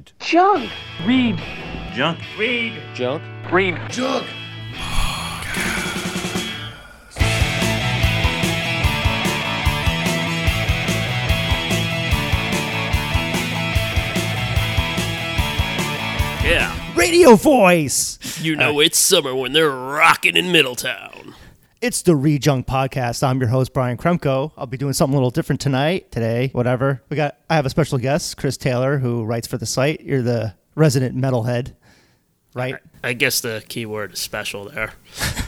Read. Junk. Read. Junk. Read. Junk. Read. Junk. Yeah, Radio voice. you know uh, it's summer when they're rocking in Middletown. It's the Rejunk Podcast. I'm your host Brian Kremko. I'll be doing something a little different tonight, today, whatever. We got. I have a special guest, Chris Taylor, who writes for the site. You're the resident metalhead, right? I guess the key word is special there.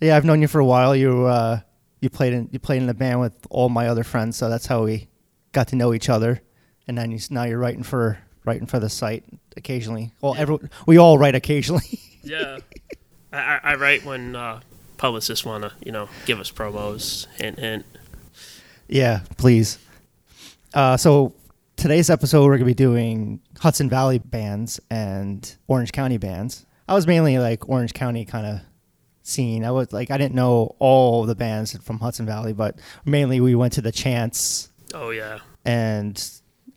Yeah, I've known you for a while. You uh, you played in you played in a band with all my other friends, so that's how we got to know each other. And then you, now you're writing for writing for the site occasionally. Well, every, we all write occasionally. Yeah, I, I, I write when uh, publicists want to, you know, give us promos. Hint, hint. Yeah, please. Uh, so today's episode, we're gonna be doing Hudson Valley bands and Orange County bands. I was mainly like Orange County kind of scene. I was like, I didn't know all the bands from Hudson Valley, but mainly we went to the Chance Oh yeah, and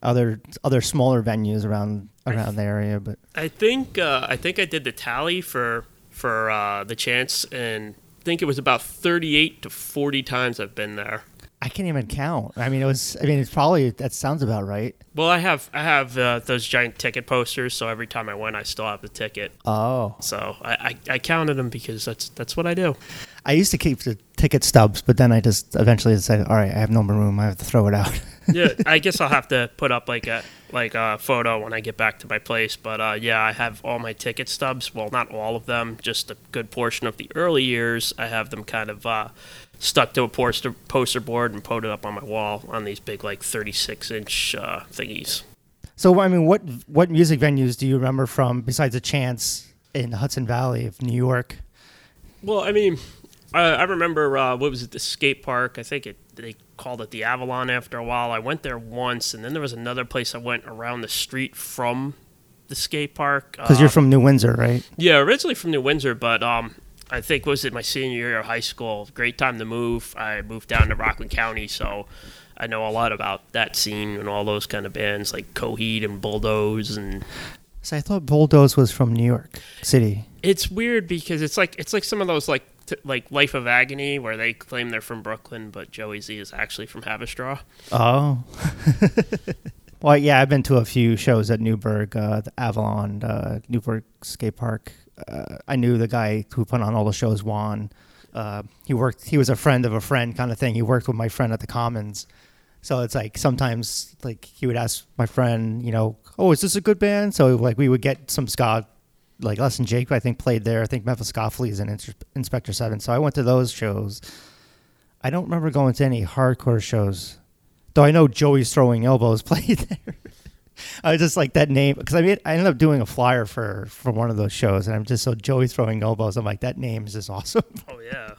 other other smaller venues around around the area. But I think uh, I think I did the tally for for uh, the chance, and think it was about thirty-eight to forty times I've been there. I can't even count. I mean, it was. I mean, it's probably that sounds about right. Well, I have I have uh, those giant ticket posters, so every time I went, I still have the ticket. Oh, So I, I, I counted them because that's that's what I do. I used to keep the ticket stubs, but then I just eventually decided, all right, I have no more room. I have to throw it out. Yeah, I guess I'll have to put up like a like a photo when I get back to my place. But uh, yeah, I have all my ticket stubs. Well, not all of them, just a good portion of the early years. I have them kind of uh, stuck to a poster poster board and put it up on my wall on these big like 36 inch uh, thingies. So I mean, what what music venues do you remember from besides a chance in the Hudson Valley of New York? Well, I mean, I, I remember uh, what was it, the skate park? I think it they called it the Avalon after a while. I went there once, and then there was another place I went around the street from the skate park. Because you're from New Windsor, right? yeah, originally from New Windsor, but um, I think was it my senior year of high school. Great time to move. I moved down to Rockland County, so I know a lot about that scene and all those kind of bands like Coheed and Bulldoze and So I thought Bulldoze was from New York City. it's weird because it's like it's like some of those like t- like Life of Agony where they claim they're from Brooklyn, but Joey Z is actually from Haverstraw. Oh. well, yeah, I've been to a few shows at Newburgh, uh, the Avalon, uh, Newburgh Skate Park. Uh, I knew the guy who put on all the shows, Juan. Uh, he worked. He was a friend of a friend, kind of thing. He worked with my friend at the Commons. So it's like sometimes, like he would ask my friend, you know, oh, is this a good band? So like we would get some ska, like Less Than Jake, I think played there. I think Mephiskapheles is in Ins- Inspector Seven. So I went to those shows. I don't remember going to any hardcore shows. Though I know Joey's throwing elbows played there. I was just like that name because I mean I ended up doing a flyer for for one of those shows, and I'm just so Joey throwing elbows. I'm like that name is just awesome. Oh yeah.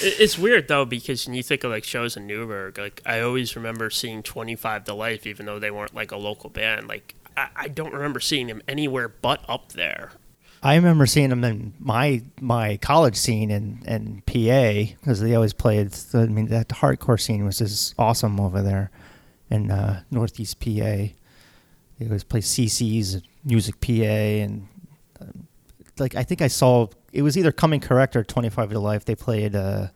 It's weird though because when you think of like shows in Newburgh, like I always remember seeing Twenty Five to Life, even though they weren't like a local band. Like I, I don't remember seeing them anywhere but up there. I remember seeing them in my my college scene in in PA because they always played. I mean that hardcore scene was just awesome over there in uh, Northeast PA. They always play CC's Music PA and um, like I think I saw it was either Coming Correct or Twenty Five to Life. They played uh,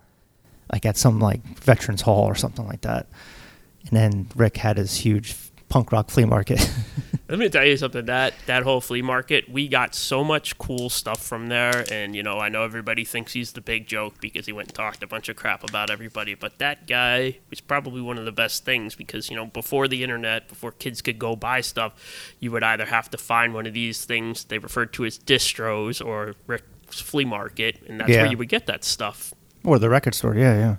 like at some like Veterans Hall or something like that. And then Rick had his huge punk rock flea market. Let me tell you something. That that whole flea market, we got so much cool stuff from there. And you know, I know everybody thinks he's the big joke because he went and talked a bunch of crap about everybody. But that guy was probably one of the best things because you know, before the internet, before kids could go buy stuff, you would either have to find one of these things they referred to as distros or Rick's flea market, and that's Yeah. where you would get that stuff. or the record store, yeah, yeah.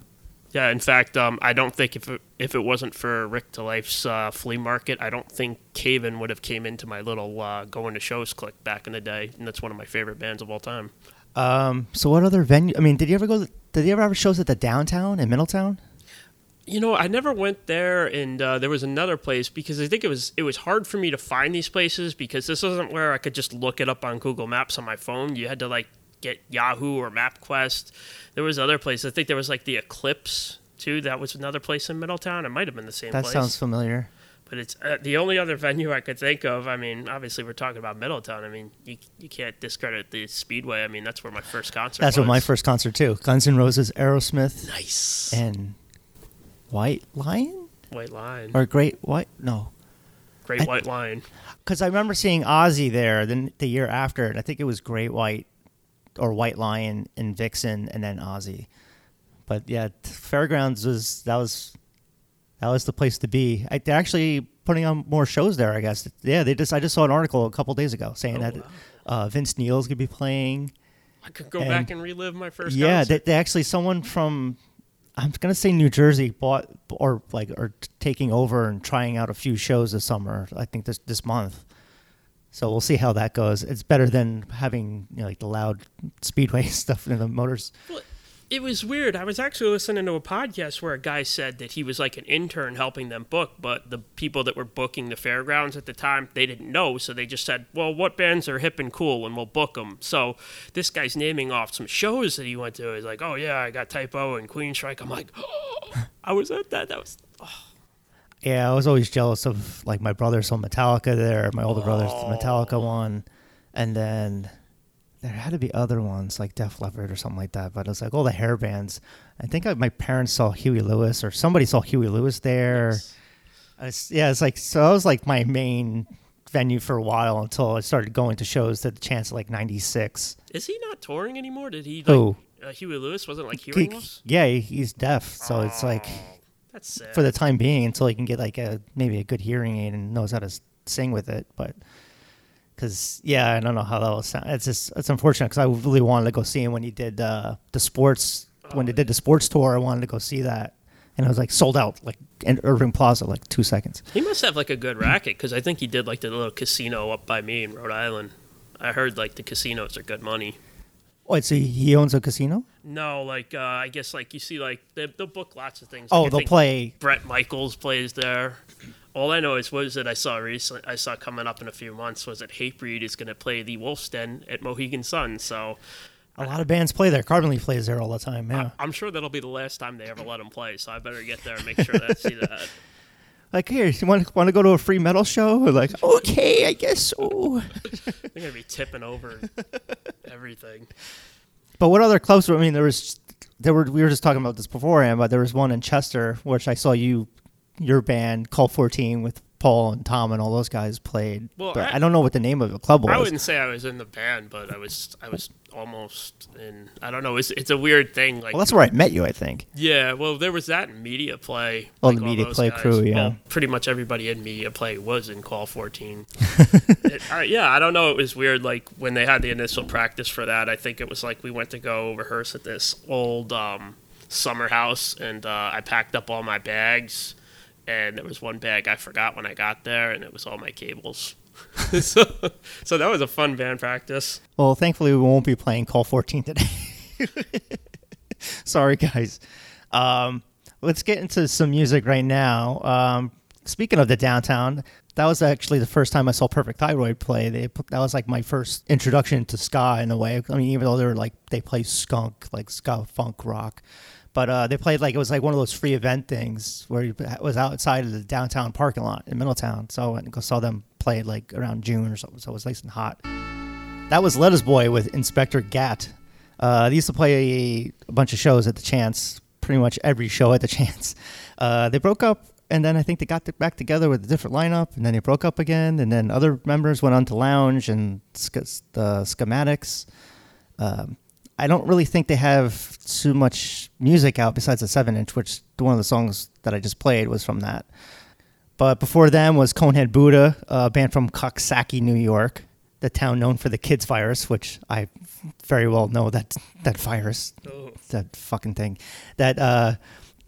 Yeah, in fact, um, I don't think if it, if it wasn't for Rick Ta Life's uh, flea market, I don't think Caven would have came into my little uh, going to shows click back in the day, and that's one of my favorite bands of all time. Um, so what other venue? I mean, did you ever go? To did you ever have shows at the downtown in Middletown? You know, I never went there, and uh, there was another place because I think it was it was hard for me to find these places because this wasn't where I could just look it up on Google Maps on my phone. You had to like get Yahoo or MapQuest. There was other places. I think there was like the Eclipse too. That was another place in Middletown. It might have been the same That place. sounds familiar. But it's uh, the only other venue I could think of. I mean, obviously we're talking about Middletown. I mean, you you can't discredit the Speedway. I mean, that's where my first concert. That's was. what my first concert too. Guns N' Roses, Aerosmith, nice and White Lion White Lion or Great White. No, Great I- White Line. because I remember seeing Ozzy there the, the year after, and I think it was Great White or White Lion and Vixen, and then Ozzy. But yeah, Fairgrounds was that was that was the place to be. I, they're actually putting on more shows there. I guess. Yeah, they just I just saw an article a couple days ago saying Oh, that wow. uh, Vince Neil's gonna be playing. I could go and- back and relive my first. Yeah, they, they actually someone from I'm gonna say New Jersey bought or like are taking over and trying out a few shows this summer. I think this this month. So we'll see how that goes. It's better than having you know, like the loud speedway stuff in the motors. Well, it was weird. I was actually listening to a podcast where a guy said that he was like an intern helping them book, but the people that were booking the fairgrounds at the time, they didn't know, so they just said, "Well, what bands are hip and cool, and we'll book them." So this guy's naming off some shows that he went to. He's like, "Oh yeah, I got Typo and Queen Strike." I'm like, oh, "I was at that. That was oh, Yeah, I was always jealous of like my brother saw Metallica there, my older brother's the Metallica one, and then there had to be other ones like Def Leppard or something like that. But it was like all the hair bands. I think I, my parents saw Huey Lewis or somebody saw Huey Lewis there. I s- yeah, it's like so. That was like my main venue for a while until I started going to shows at the Chance like '96. Is he not touring anymore? Did he? Like, Who? Uh, Huey Lewis wasn't like hearing loss. Yeah, he's deaf, so it's like That's sad. for the time being until he can get like a maybe a good hearing aid and knows how to sing with it. But because yeah, I don't know how that will sound. It's just it's unfortunate because I really wanted to go see him when he did uh, the sports when they did the sports tour. I wanted to go see that, and it was like sold out like in Irving Plaza like two seconds. He must have like a good racket because I think he did like the little casino up by me in Rhode Island. I heard like the casinos are good money. Wait, so he owns a casino? No, like uh, I guess like you see like they, they'll book lots of things. Oh, Like, I they'll think play. Bret Michaels plays there. All I know is what is it I saw recently? I saw coming up in a few months was that Hatebreed is going to play the Wolf's Den at Mohegan Sun. So A lot of bands play there. Carbon Leaf plays there all the time. Yeah, I'm sure that'll be the last time they ever let him play. So I better get there and make sure that I see that. like here, you want want to go to a free metal show? We're like, okay, I guess so. They're going to be tipping over everything. But what other clubs? I mean, there was there were we were just talking about this beforehand, but there was one in Chester, which I saw you, your band, Call Fourteen, with Paul and Tom and all those guys played. Well, but I, I- don't know what the name of the club was. I wouldn't say I was in the band, but I was I was almost in. I don't know. It's it's a weird thing. Like well, that's where I met you, I think. yeah, well, there was that media play. Oh, like the Media Play guys. crew, yeah. Well, pretty much everybody in media play was in Call 14. It- uh, yeah, I don't know. It was weird. Like when they had the initial practice for that, I think it was like we went to go rehearse at this old um, summer house, and uh, I packed up all my bags. And there was one bag I forgot when I got there, and it was all my cables. so, so that was a fun band practice. Well, thankfully, we won't be playing Call 14 today. Sorry, guys. Um, let's get into some music right now. Um, speaking of the downtown, that was actually the first time I saw Perfect Thyroid play. They that was like my first introduction to ska in a way. I mean, even though they were like they play skunk, like ska funk rock. But uh, they played like it was like one of those free event things where it was outside of the downtown parking lot in Middletown. So I went and saw them play like around June or something. So it was nice and hot. That was Lettuce Boy with Inspector Gat. Uh, they used to play a bunch of shows at the Chance, pretty much every show at the Chance. Uh, they broke up, and then I think they got back together with a different lineup, and then they broke up again, and then other members went on to Lounge and the Schematics. Um, I don't really think they have too much music out besides the seven inch, which one of the songs that I just played was from that. But before them was Conehead Buddha, a band from Coxsackie, New York, the town known for the kids virus, which I very well know that that virus, Oh. that fucking thing. That uh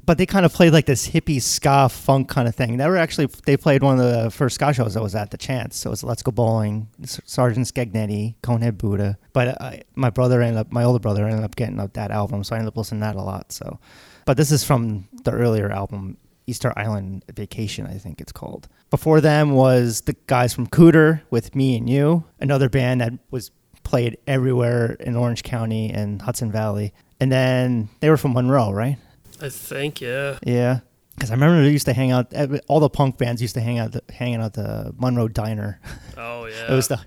but they kind of played like this hippie ska funk kind of thing. They were actually they played one of the first ska shows that was at the Chance. So it was Let's Go Bowling, Sergeant Skegnetti, Conehead Buddha. But I, my brother ended up, my older brother ended up getting up that album, so I ended up listening to that a lot. So, but this is from the earlier album, Easter Island Vacation, I think it's called. Before them was the guys from Cooter with Me and You, another band that was played everywhere in Orange County and Hudson Valley. And then they were from Monroe, right? I think, yeah. Yeah. Because I remember they used to hang out. All the punk bands used to hang out, hanging out the Monroe Diner. Oh yeah. it was the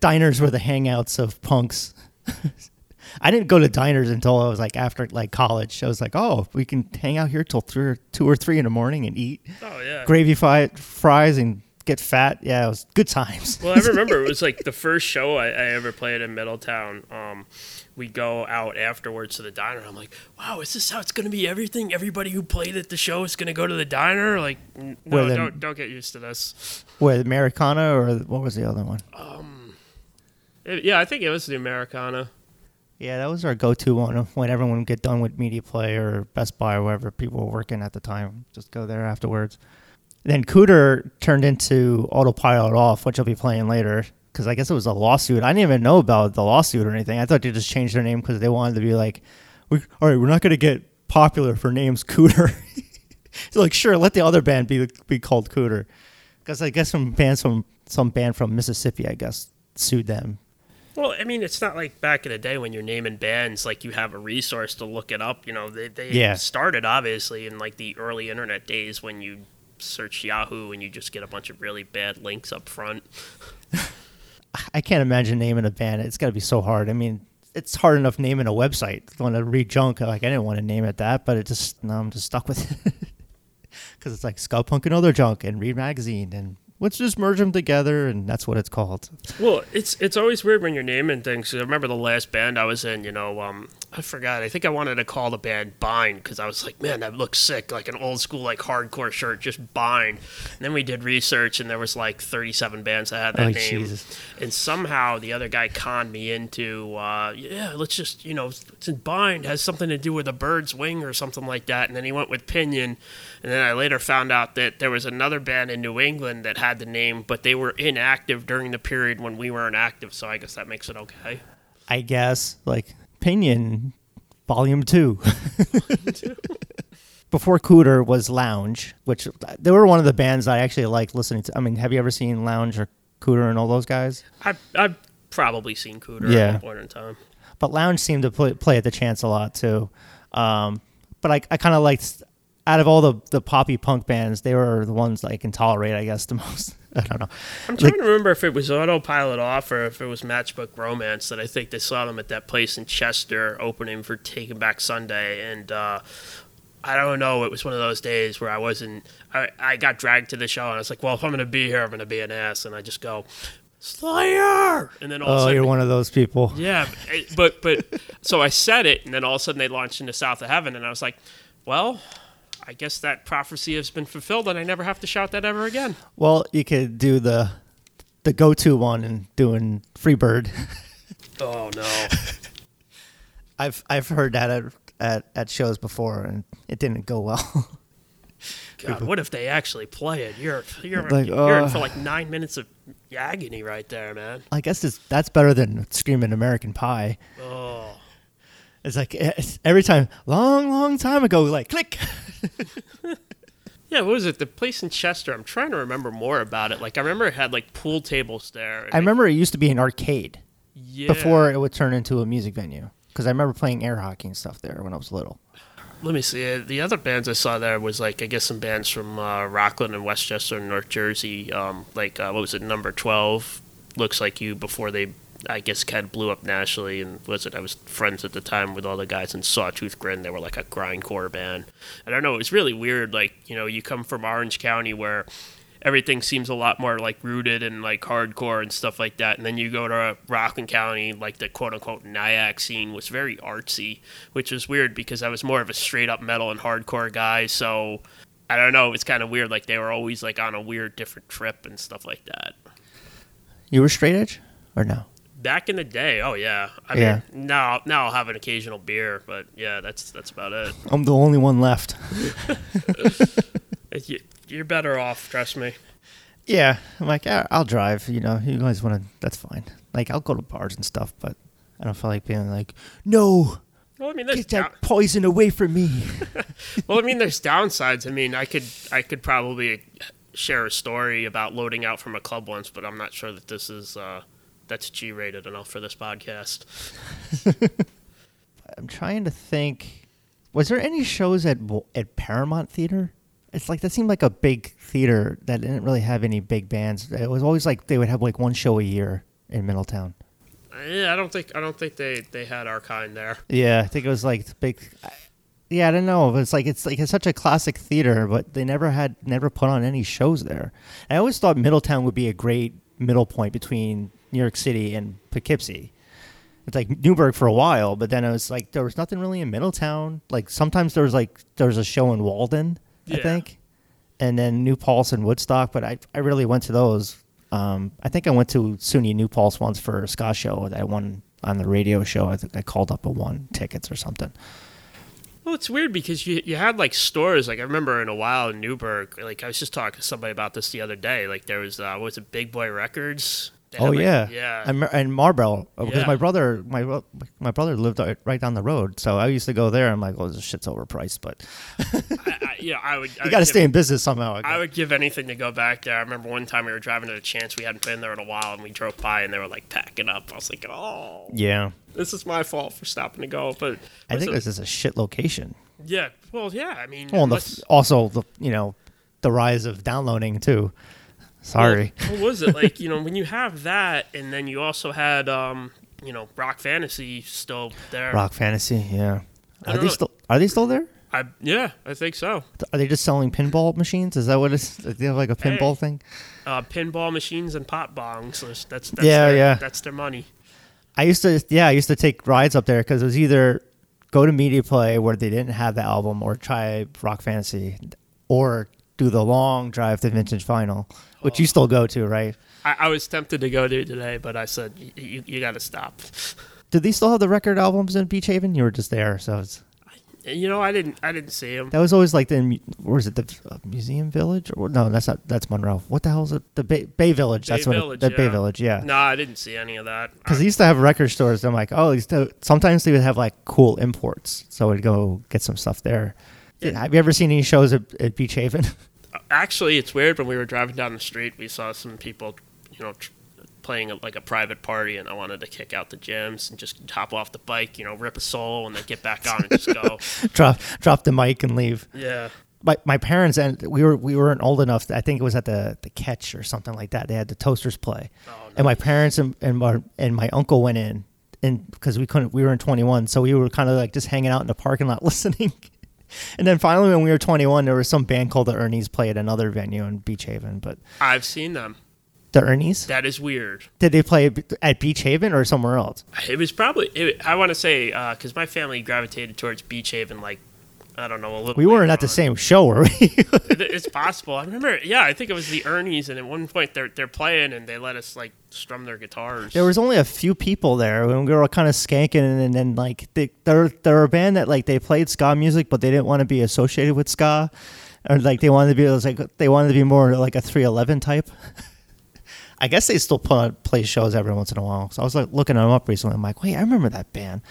diners were the hangouts of punks. I didn't go to diners until I was like after like college. I was like, oh, we can hang out here till three or two or three in the morning and eat Oh yeah. gravy fi- fries and get fat. Yeah, it was good times. Well, I remember it was like the first show I, I ever played in Middletown. Um, we go out afterwards to the diner. I'm like, wow, is this how it's going to be? Everything, everybody who played at the show is going to go to the diner. Like, no, Well, then- don't don't get used to this. With Americana or what was the other one? Um, it- yeah, I think it was the Americana. Yeah, that was our go-to one when everyone would get done with Media Play or Best Buy or wherever people were working at the time. Just go there afterwards. Then Cooter turned into Autopilot Off, which I'll be playing later because I guess it was a lawsuit. I didn't even know about the lawsuit or anything. I thought they just changed their name because they wanted to be like, we, "All right, we're not going to get popular for names Cooter." so like, sure, let the other band be be called Cooter because I guess some bands from some band from Mississippi, I guess, sued them. Well, I mean, it's not like back in the day when you're naming bands, like you have a resource to look it up. You know, they, they Yeah. started obviously in like the early internet days when you search Yahoo and you just get a bunch of really bad links up front. I can't imagine naming a band. It's got to be so hard. I mean, it's hard enough naming a website. Going to read junk? Like I didn't want to name it that, but it just I'm just stuck with it because it's like Skull Punk and other junk and Read Magazine and let's just merge them together and that's what it's called. Well, it's it's always weird when you're naming things. I remember the last band I was in. You know, um, I forgot. I think I wanted to call the band Bind because I was like, man, that looks sick, like an old school like hardcore shirt, just Bind. And then we did research, and there was like 37 bands that had that Oh, name. Jesus. And somehow the other guy conned me into, uh, yeah, let's just you know, since Bind has something to do with a bird's wing or something like that. And then he went with Pinion, and then I later found out that there was another band in New England that had the name, but they were inactive during the period when we weren't active. So I guess that makes it okay. I guess like Pinion Volume Two. Before Cooter was Lounge, which they were one of the bands I actually liked listening to. I mean, have you ever seen Lounge or Cooter and all those guys? I've, I've probably seen Cooter Yeah. at one point in time. but Lounge seemed to play, play at the chance a lot too. Um, but I, I kind of liked out of all the the poppy punk bands, they were the ones I can tolerate, I guess, the most. I don't know. I'm trying to remember if it was Autopilot Off or if it was Matchbook Romance that I think they saw them at that place in Chester opening for Taking Back Sunday. And uh, I don't know, it was one of those days where I wasn't, I, I got dragged to the show and I was like, well, if I'm going to be here, I'm going to be an ass. And I just go, Slayer! And then all of a Oh, sudden, you're one of those people. Yeah, but but so I said it, and then all of a sudden they launched into South of Heaven, and I was like, well, I guess that prophecy has been fulfilled, and I never have to shout that ever again. Well, you could do the the go to one and doing Freebird. Oh no! I've I've heard that at, at at shows before, and it didn't go well. God, what if they actually play it? You're you're Like, you're in uh, for like nine minutes of agony right there, man. I guess it's, that's better than screaming American Pie. Oh, It's like it's, every time, long, long time ago, like click. yeah. What was it? The place in Chester. I'm trying to remember more about it. Like I remember it had like pool tables there. I remember it used to be an arcade yeah. before it would turn into a music venue. Because I remember playing air hockey and stuff there when I was little. Let me see. uh, The other bands I saw there was like I guess some bands from uh, Rockland and Westchester, and North Jersey. Um, like uh, what was it? Number twelve. Looks like you before they, I guess, kind of blew up nationally. And was it? I was friends at the time with all the guys in Sawtooth Grin. They were like a grindcore band. I don't know. It was really weird. Like you know, you come from Orange County where everything seems a lot more like rooted and like hardcore and stuff like that. And then you go to Rockland County, like the quote unquote Nyack scene was very artsy, which was weird because I was more of a straight up metal and hardcore guy. So I don't know, it's kind of weird. Like they were always like on a weird different trip and stuff like that. You were straight edge or no? Back in the day, oh yeah. I Yeah. mean, now now I'll have an occasional beer, but yeah, that's that's about it. I'm the only one left. You- You're better off, trust me. Yeah, I'm like, "Yeah, I'll drive. You know, you guys want to? That's fine. Like, I'll go to bars and stuff, but I don't feel like being like, no, Well, I mean, get that poison away from me. well, I mean, there's downsides. I mean, I could I could probably share a story about loading out from a club once, but I'm not sure that this is uh, that's G rated enough for this podcast. I'm trying to think. Was there any shows at at Paramount Theater? It's like that seemed like a big theater that didn't really have any big bands. It was always like they would have like one show a year in Middletown. Yeah, I don't think I don't think they they had our kind there. Yeah, I think it was like big. Yeah, I don't know. It's like it's like it's such a classic theater, but they never had never put on any shows there. I always thought Middletown would be a great middle point between New York City and Poughkeepsie. It's like Newburgh for a while, but then it was like there was nothing really in Middletown. Like sometimes there was like there was a show in Walden, I Yeah. think, and then New Paltz and Woodstock. But I I really went to those. Um, I think I went to SUNY New Paltz once for a ska show that I won on the radio show. I think I called up and won tickets or something. Well, it's weird because you you had like stores like I remember in a while in Newburgh. Like I was just talking to somebody about this the other day. Like there was uh, what was it Big Boy Records? They Oh like- yeah, yeah. And, and Marlboro because uh, Yeah. my brother, my my brother lived right- right down the road, so I used to go there. I'm like, oh, this shit's overpriced, but I, I, you know, I would. I you got to stay in business somehow. I I would give anything to go back there. I remember one time we were driving to the Chance. We hadn't been there in a while, and we drove by, and they were like packing up. I was like, "Oh, yeah, this is my fault for stopping to go." But I think this is a shit location. yeah. Well, yeah. I mean, Well, the, also the you know the rise of downloading too. Sorry, Well, what was it like? You know, when you have that, and then you also had, um, you know, Rock Fantasy still there. Rock Fantasy, yeah. I Are they know. still are they still there? I yeah, I think so. Are they just selling pinball machines? Is that what it's? They have like a pinball Hey. thing. Uh, pinball machines and pop bongs. That's that's, that's Yeah, their, yeah. That's their money. I used to, yeah, I used to take rides up there because it was either go to Media Play where they didn't have the album, or try Rock Fantasy, or do the long drive to Vintage Vinyl, which you Oh. still go to, right? I, I was tempted to go to today, but I said "Y- you, you got to stop. Did they still have the record albums in Beach Haven? You were just there, so it's, You know, I didn't I didn't see them. that was always like the where is it the uh, Museum Village or no? That's not that's Monroe. What the hell is it? The Bay, Bay Village. Bay that's what Village, it, the Bay. Village. Yeah. No, I didn't see any of that. Because they used to have record stores. I'm like, oh, to, sometimes they would have like cool imports, so I'd go get some stuff there. Yeah. Have you ever seen any shows at, at Beach Haven? Actually, it's weird. When we were driving down the street, we saw some people, you know, tr- playing a, like a private party, and I wanted to kick out the gyms and just hop off the bike, you know, rip a solo, and then get back on and just go. drop drop the mic and leave. Yeah. My my parents and we were we weren't old enough. I think it was at the the catch or something like that. They had the toasters play, Oh, and my parents and and my, and my uncle went in, and because we couldn't, we were in 21, so we were kind of like just hanging out in the parking lot listening. And then finally, when we were 21, there was some band called the Ernies play at another venue in Beach Haven. But I've seen them. the Ernies, That is weird. did they play at Beach Haven or somewhere else? It was probably. It, I want to say uh, because my family gravitated towards Beach Haven, like I don't know a little. We weren't at the same show, were we? It's possible. I remember. Yeah, I think it was the Ernies, and at one point they're they're playing, and they let us like strum their guitars. there was only a few people there and we were all kind of skanking, and then like they, they're they're a band that like they played ska music, but they didn't want to be associated with ska, or like they wanted to be it was like they wanted to be more like a 311 type. I guess they still put play shows every once in a while. So I was like looking them up recently. I'm like, wait, I remember that band.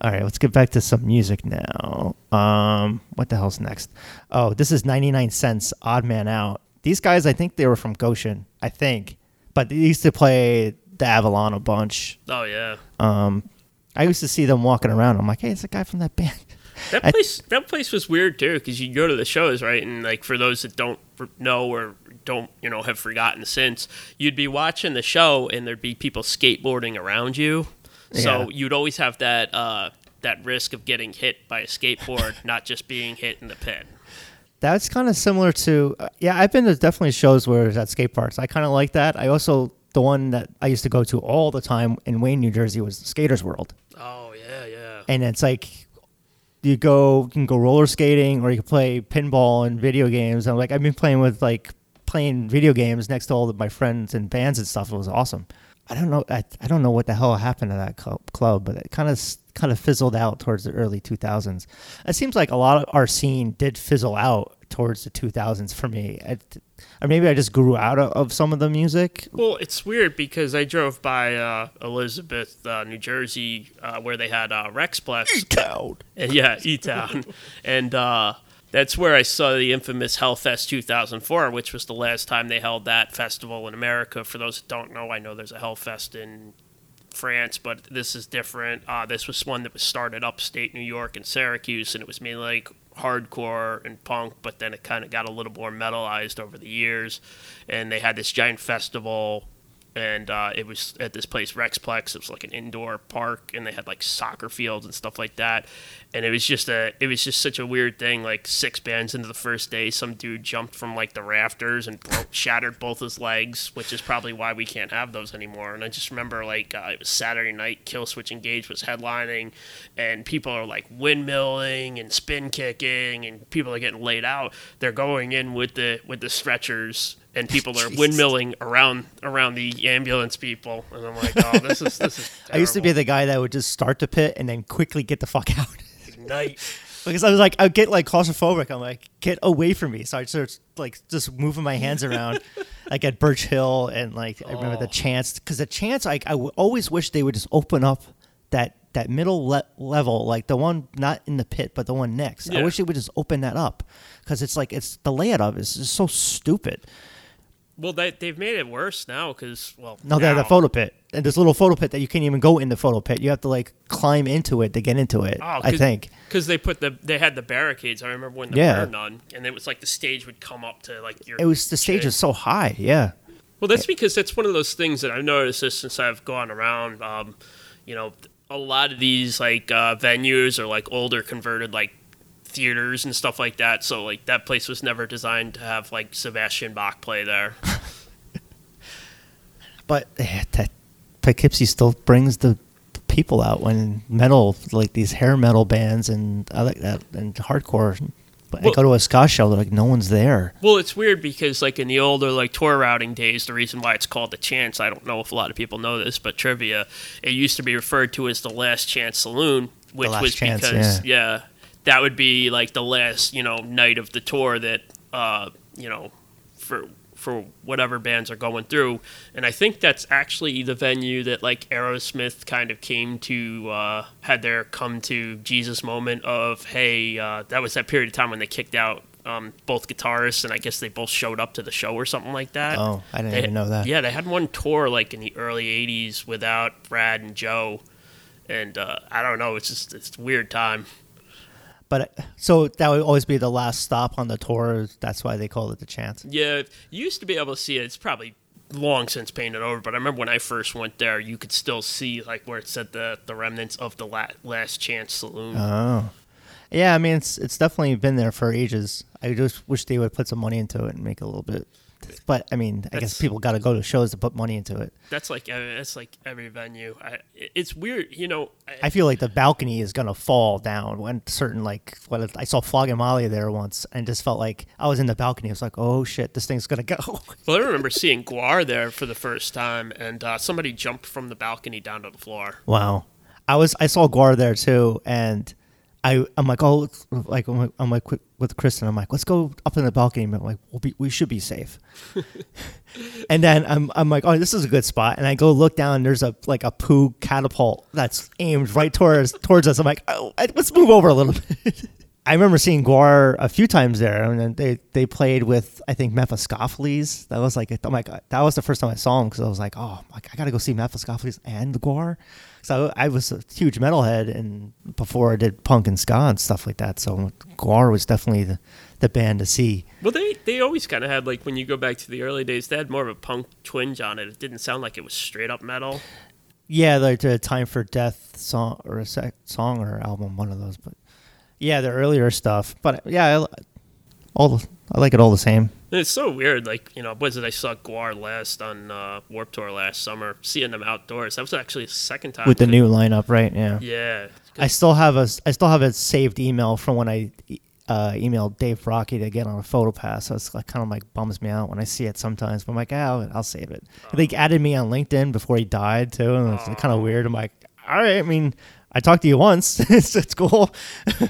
All right, let's get back to some music now. Um, what the hell's next? Oh, this is 99 cents, Odd Man Out. These guys, I think they were from Goshen, I think, but they used to play the Avalon a bunch. oh yeah, Um, I used to see them walking around. I'm like, hey, it's a guy from that band. that I- place that place was weird too because you go to the shows right, and like for those that don't know or don't you know have forgotten since, you'd be watching the show and there'd be people skateboarding around you, so Yeah. you'd always have that uh, that risk of getting hit by a skateboard, not just being hit in the pit. That's kind of similar to, uh, yeah, I've been to definitely shows where it's at skate parks. I kind of like that. I also, the one that I used to go to all the time in Wayne, New Jersey was Skaters World. Oh yeah, yeah. and it's like you go you can go roller skating or you can play pinball and video games and like i've been playing with like playing video games next to all of my friends and bands and stuff it was awesome i don't know i, I don't know what the hell happened to that club, club but it kind of kind of fizzled out towards the early 2000s it seems like a lot of our scene did fizzle out towards the 2000s for me I, or maybe i just grew out of, of some of the music Well, it's weird because I drove by uh, Elizabeth, uh, New Jersey, uh, where they had uh, Rexplex. Town. And, yeah, E Town. and uh, that's where I saw the infamous Hellfest 2004, which was the last time they held that festival in America. For those that don't know, I know there's a Hellfest in France, but this is different. Uh, this was one that was started upstate New York and Syracuse, and it was mainly like hardcore and punk, but then it kind of got a little more metalized over the years. And they had this giant festival and uh, it was at this place Rexplex. It was like an indoor park, and they had like soccer fields and stuff like that. And it was just a, it was just such a weird thing. Like six bands into the first day, some dude jumped from like the rafters and broke, shattered both his legs, which is probably why we can't have those anymore. And I just remember like uh, it was Saturday night, Killswitch Engage was headlining, and people are like windmilling and spin kicking, and people are getting laid out. They're going in with the with the stretchers and people are windmilling around around the ambulance people, and I'm like, oh, this is this is. I used to be the guy that would just start the pit and then quickly get the fuck out. ignite. because I was like, I'd get like claustrophobic. I'm like, get away from me. So I started like just moving my hands around, like at Birch Hill, and like I remember the Oh. chance because the chance, like I w- always wish they would just open up that that middle le- level, like the one not in the pit, but the one next. I wish they would just open that up because it's like it's the layout of it is just so stupid. Well, they they've made it worse now because well, No, they have the photo pit, and this little photo pit that you can't even go in the photo pit. You have to like climb into it to get into it. Oh, I think. because they put the they had the barricades. I remember when the Yeah. burned on, and it was like the stage would come up to like your. It was the stage is so high. Yeah. Well, that's because that's one of those things that I've noticed this since I've gone around. Um, you know, a lot of these like uh, venues are like older converted like theaters and stuff like that. So like that place was never designed to have like Sebastian Bach play there. But eh, that Poughkeepsie still brings the, people out when metal, like these hair metal bands and I like that and hardcore. But Well- I go to a ska show, they're like no one's there. Well, it's weird because like in the older like tour routing days, the reason why it's called the Chance, I don't know if a lot of people know this, but trivia, it used to be referred to as the Last Chance Saloon, which was Chance, because yeah. That would be like the last you know night of the tour that uh, you know for for whatever bands are going through, and I think that's actually the venue that like Aerosmith kind of came to uh, had their come to Jesus moment of hey uh, that was that period of time when they kicked out um, both guitarists and I guess they both showed up to the show or something like that. Oh, I didn't They- even know that. Yeah, they had one tour like in the early '80s without Brad and Joe, and uh, I don't know. It's just it's a weird time. But so that would always be the last stop on the tour. That's why they call it the chance. Yeah, you used to be able to see it. It's probably long since painted over, but I remember when I first went there, you could still see like where it said the the remnants of the la- Last Chance Saloon. Oh. Yeah, I mean it's it's definitely been there for ages. I just wish they would put some money into it and make it a little bit. But I mean, I guess people got to go to shows to put money into it. that's like uh, that's like every venue. I, it's weird, you know. I, I feel like the balcony is gonna fall down when certain like what I saw Flogging Molly there once and just felt like I was in the balcony. I was like, oh shit, this thing's gonna go. well, I remember seeing GWAR there for the first time, and uh, somebody jumped from the balcony down to the floor. wow. I was I saw GWAR there too, and I I'm like oh like I'm like, I'm like with- with Kristen I'm like let's go up in the balcony. I'm like we'll be, we should be safe. and then I'm I'm like oh this is a good spot, and I go look down. and There's a like a poo catapult that's aimed right towards towards us. I'm like oh let's move over a little bit. I remember seeing GWAR a few times there, and then they they played with I think Mephiskapheles. That was like oh my god, that was the first time I saw him because I was like oh like, I gotta go see Mephiskapheles and GWAR. So I was a huge metalhead, and before I did punk and ska and stuff like that. So GWAR was definitely the, the band to see. Well, they they always kind of had like when you go back to the early days, they had more of a punk twinge on it. It didn't sound like it was straight up metal. Yeah, like the Time for Death song or a sec- song or album, one of those. But yeah, the earlier stuff. But yeah, I, all the, I like it all the same. It's so weird. Like you know, was it I saw GWAR last on uh, Warp Tour last summer, seeing them outdoors. That was actually the second time with the new lineup, right? Yeah. Yeah, I still have a I still have a saved email from when I uh, emailed Dave Brockie to get on a photo pass. So it's like kind of like bums me out when I see it sometimes. But I'm like, oh, I'll save it. They added me on LinkedIn before he died too, and it's kind of weird. I'm like, all right. I mean, I talked to you once. it's, it's cool.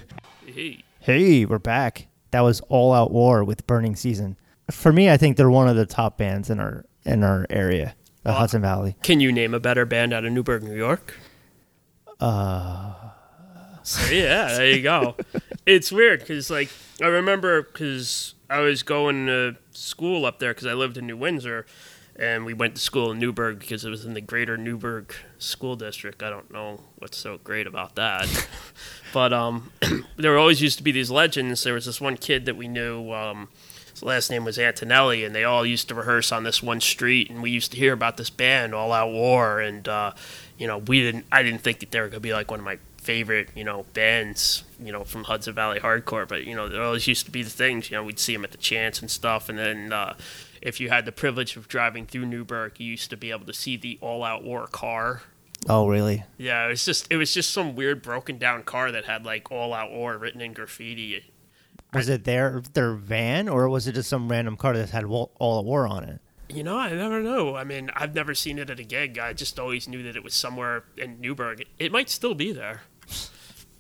Hey, hey, we're back. That was All Out War with Burning Season. For me, I think they're one of the top bands in our in our area, the Well, Hudson Valley. can you name a better band out of Newburgh, New York? Uh, So, yeah, there you go. it's weird because like I remember because I was going to school up there because I lived in New Windsor, and we went to school in Newburgh because it was in the Greater Newburgh School District. I don't know what's so great about that, but um, there always used to be these legends. There was this one kid that we knew. Um, his last name was Antonelli, and they all used to rehearse on this one street, and we used to hear about this band, All Out War, and uh, you know, we didn't. I didn't think that they were gonna be like one of my favorite, you know, bands, you know, from Hudson Valley hardcore. But you know, there always used to be the things. You know, we'd see them at the Chance and stuff, and then uh, if you had the privilege of driving through Newburgh, you used to be able to see the All Out War car. Oh, really? Yeah, it was just it was just some weird broken down car that had like All Out War written in graffiti. Was it their their van, or was it just some random car that had All Out War on it? You know, I never know. I mean, I've never seen it at a gig. I just always knew that it was somewhere in Newburgh. It might still be there.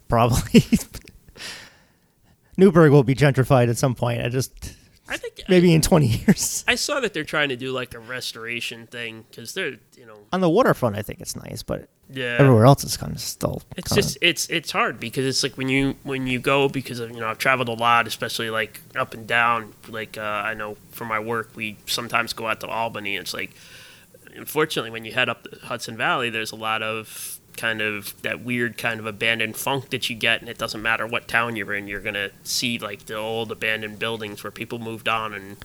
Probably. Newburgh will be gentrified at some point. I just I think maybe in 20 years. I saw that they're trying to do like a restoration thing because they're, you know, On the waterfront, I think it's nice, but yeah. everywhere else is kind of still. It's just it's it's hard because it's like when you when you go because of, you know I've traveled a lot, especially like up and down. Like uh, I know for my work, we sometimes go out to Albany. It's like unfortunately when you head up the Hudson Valley, there's a lot of kind of that weird kind of abandoned funk that you get, and it doesn't matter what town you're in, you're gonna see like the old abandoned buildings where people moved on and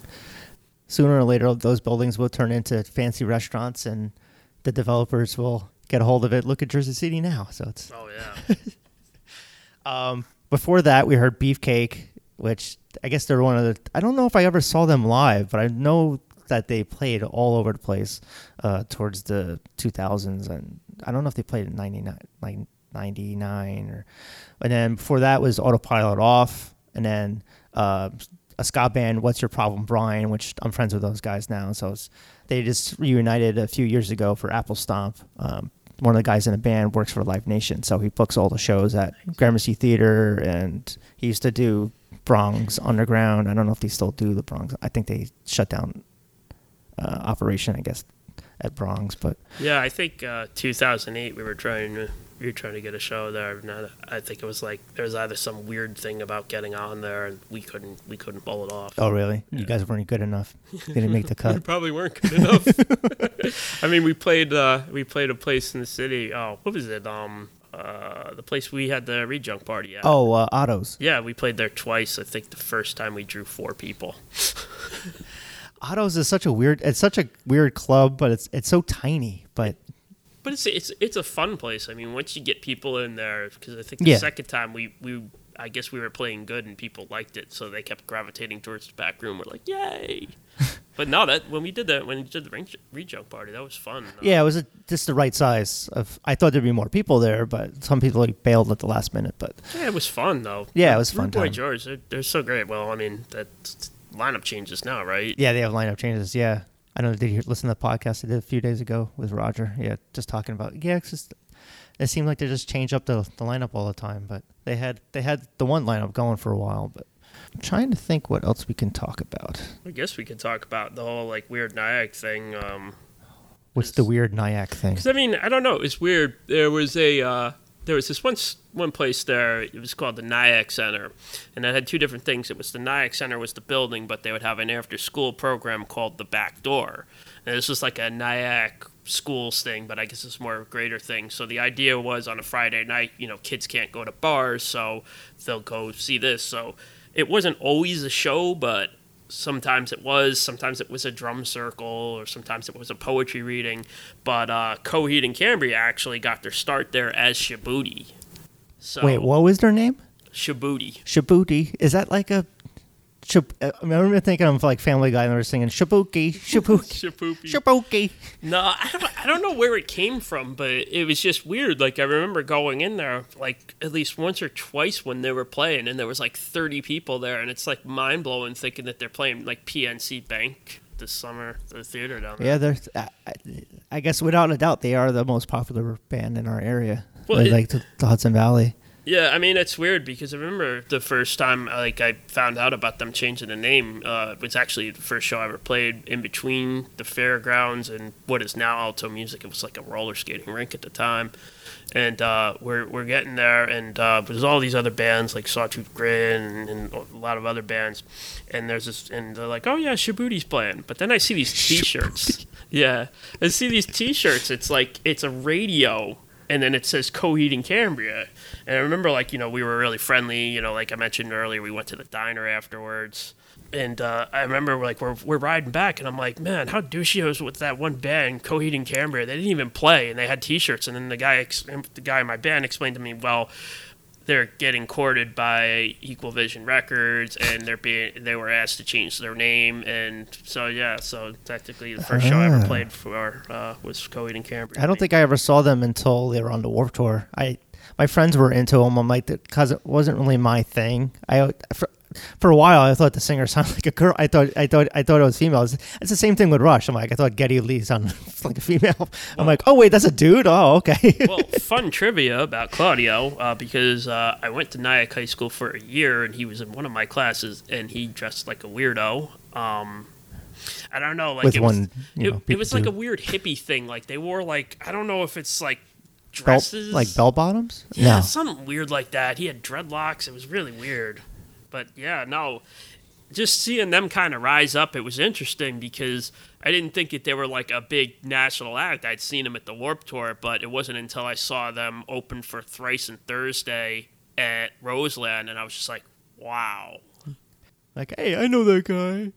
sooner or later those buildings will turn into fancy restaurants and the developers will get a hold of it look at jersey city now so it's oh yeah. um, before that we heard beefcake which i guess they're one of the i don't know if i ever saw them live but i know that they played all over the place uh, towards the 2000s and i don't know if they played in 99 like 99 or and then before that was autopilot off and then uh, a ska band what's your problem brian which i'm friends with those guys now. So it's, they just reunited a few years ago for apple stomp. Um, one of the guys in the band works for live nation so he books all the shows at gramercy theater and he used to do bronx underground. I don't know if they still do the bronx. I think they shut down uh, operation i guess at bronx but Yeah, I think uh, 2008 we were trying to we were trying to get a show there. And I think it was like there was either some weird thing about getting on there, and we couldn't we couldn't pull it off. oh really you guys weren't good enough they didn't make the We cut probably weren't good enough. I mean, we played uh, we played a place in the city. Oh, what was it? Um, uh, the place we had the rejunk party at. oh uh, Otto's Yeah, we played there twice. I think the first time we drew four people. Otto's is such a weird it's such a weird club but it's it's so tiny but But it's it's it's a fun place. I mean, once you get people in there, because I think the Yeah. second time we we I guess we were playing good and people liked it, so they kept gravitating towards the back room. We're like, yay! but no, that when we did that when we did the Rejunk- rejunk party, that was fun. Yeah, it was a, just the right size. Of I thought there'd be more people there, but some people like bailed at the last minute. But Yeah, it was fun though. Yeah, it was fun Boy. George, they're, they're so great. Well, I mean that lineup changes now, right? yeah, they have lineup changes. Yeah, I know. Did you listen to the podcast I did a few days ago with Roger? Yeah, just talking about yeah. It's just it seemed like they just change up the, the lineup all the time. But they had they had the one lineup going for a while. But I'm trying to think what else we can talk about. I guess we could talk about the whole like weird Nyack thing. Um, What's the weird Nyack thing? Because I mean, I don't know. It's weird. There was a uh, there was this one one place there. It was called the Nyack Center, and it had two different things. It was the Nyack Center was the building, but they would have an after school program called the Back Door, and this was like a Nyack schools thing, but I guess it's more of a greater thing. So the idea was on a Friday night, you know, kids can't go to bars, so they'll go see this. So it wasn't always a show, but sometimes it was sometimes it was a drum circle or sometimes it was a poetry reading but uh coheed and cambria actually got their start there as shabuti so Wait, what was their name? shabuti Shabuti. Is that like a? Shab- uh, I remember thinking of like Family Guy and they were singing Shabuki, Shabuki, Shabuki. no I don't, I don't know where it came from but it was just weird like i remember going in there like at least once or twice when they were playing and there was like 30 people there and it's like mind-blowing thinking that they're playing like pnc bank this summer the theater down there Yeah, they're. I, I- guess without a doubt, they are the most popular band in our area. Well, Like, it- like the, the Hudson Valley. Yeah, I mean it's weird because I remember the first time like I found out about them changing the name. Uh, it was actually the first show I ever played in between the fairgrounds and what is now Alto Music. It was like a roller skating rink at the time, and uh, we're we're getting there, and uh, there's all these other bands like Sawtooth Grin and, and a lot of other bands, and there's this, and they're like, oh yeah, Shabuti's playing, but then I see these T-shirts. Yeah, and see these T-shirts. It's like it's a radio, and then it says Coheed and Cambria. And I remember, like you know, we were really friendly. You know, like I mentioned earlier, we went to the diner afterwards, and uh, I remember like we're we're riding back, and I'm like, man, how douchey was with that one band, Coheed and Cambria. They didn't even play, and they had T-shirts. And then the guy, the guy in my band, explained to me, well they're getting courted by Equal Vision Records, and they're being they were asked to change their name, and so yeah, so technically the first show I ever Ah. played for uh, was Coheed and Cambria. I don't think I ever saw them until they were on the Warp Tour. I my friends were into them. I'm like, because it wasn't really my thing. I for, for a while I thought the singer sounded like a girl. I thought I thought I thought it was female. It's, it's the same thing with Rush. I'm like, I thought Geddy Lee sounded like a female. I'm like, oh wait, that's a dude. Oh okay. well, fun trivia about Claudio uh, because uh, I went to Nyack High School for a year, and he was in one of my classes, and he dressed like a weirdo. Um, I don't know, like with it was, one, you know, it, it was like a weird hippie thing. Like they wore like I don't know if it's like bell, like bell bottoms. Yeah, no, something weird like that. He had dreadlocks. It was really weird. But yeah, no, just seeing them kind of rise up, it was interesting because I didn't think that they were like a big national act. I'd seen them at the Warp Tour, but it wasn't until I saw them open for Thrice and Thursday at Roseland, and I was just like, wow. like hey, I know that guy.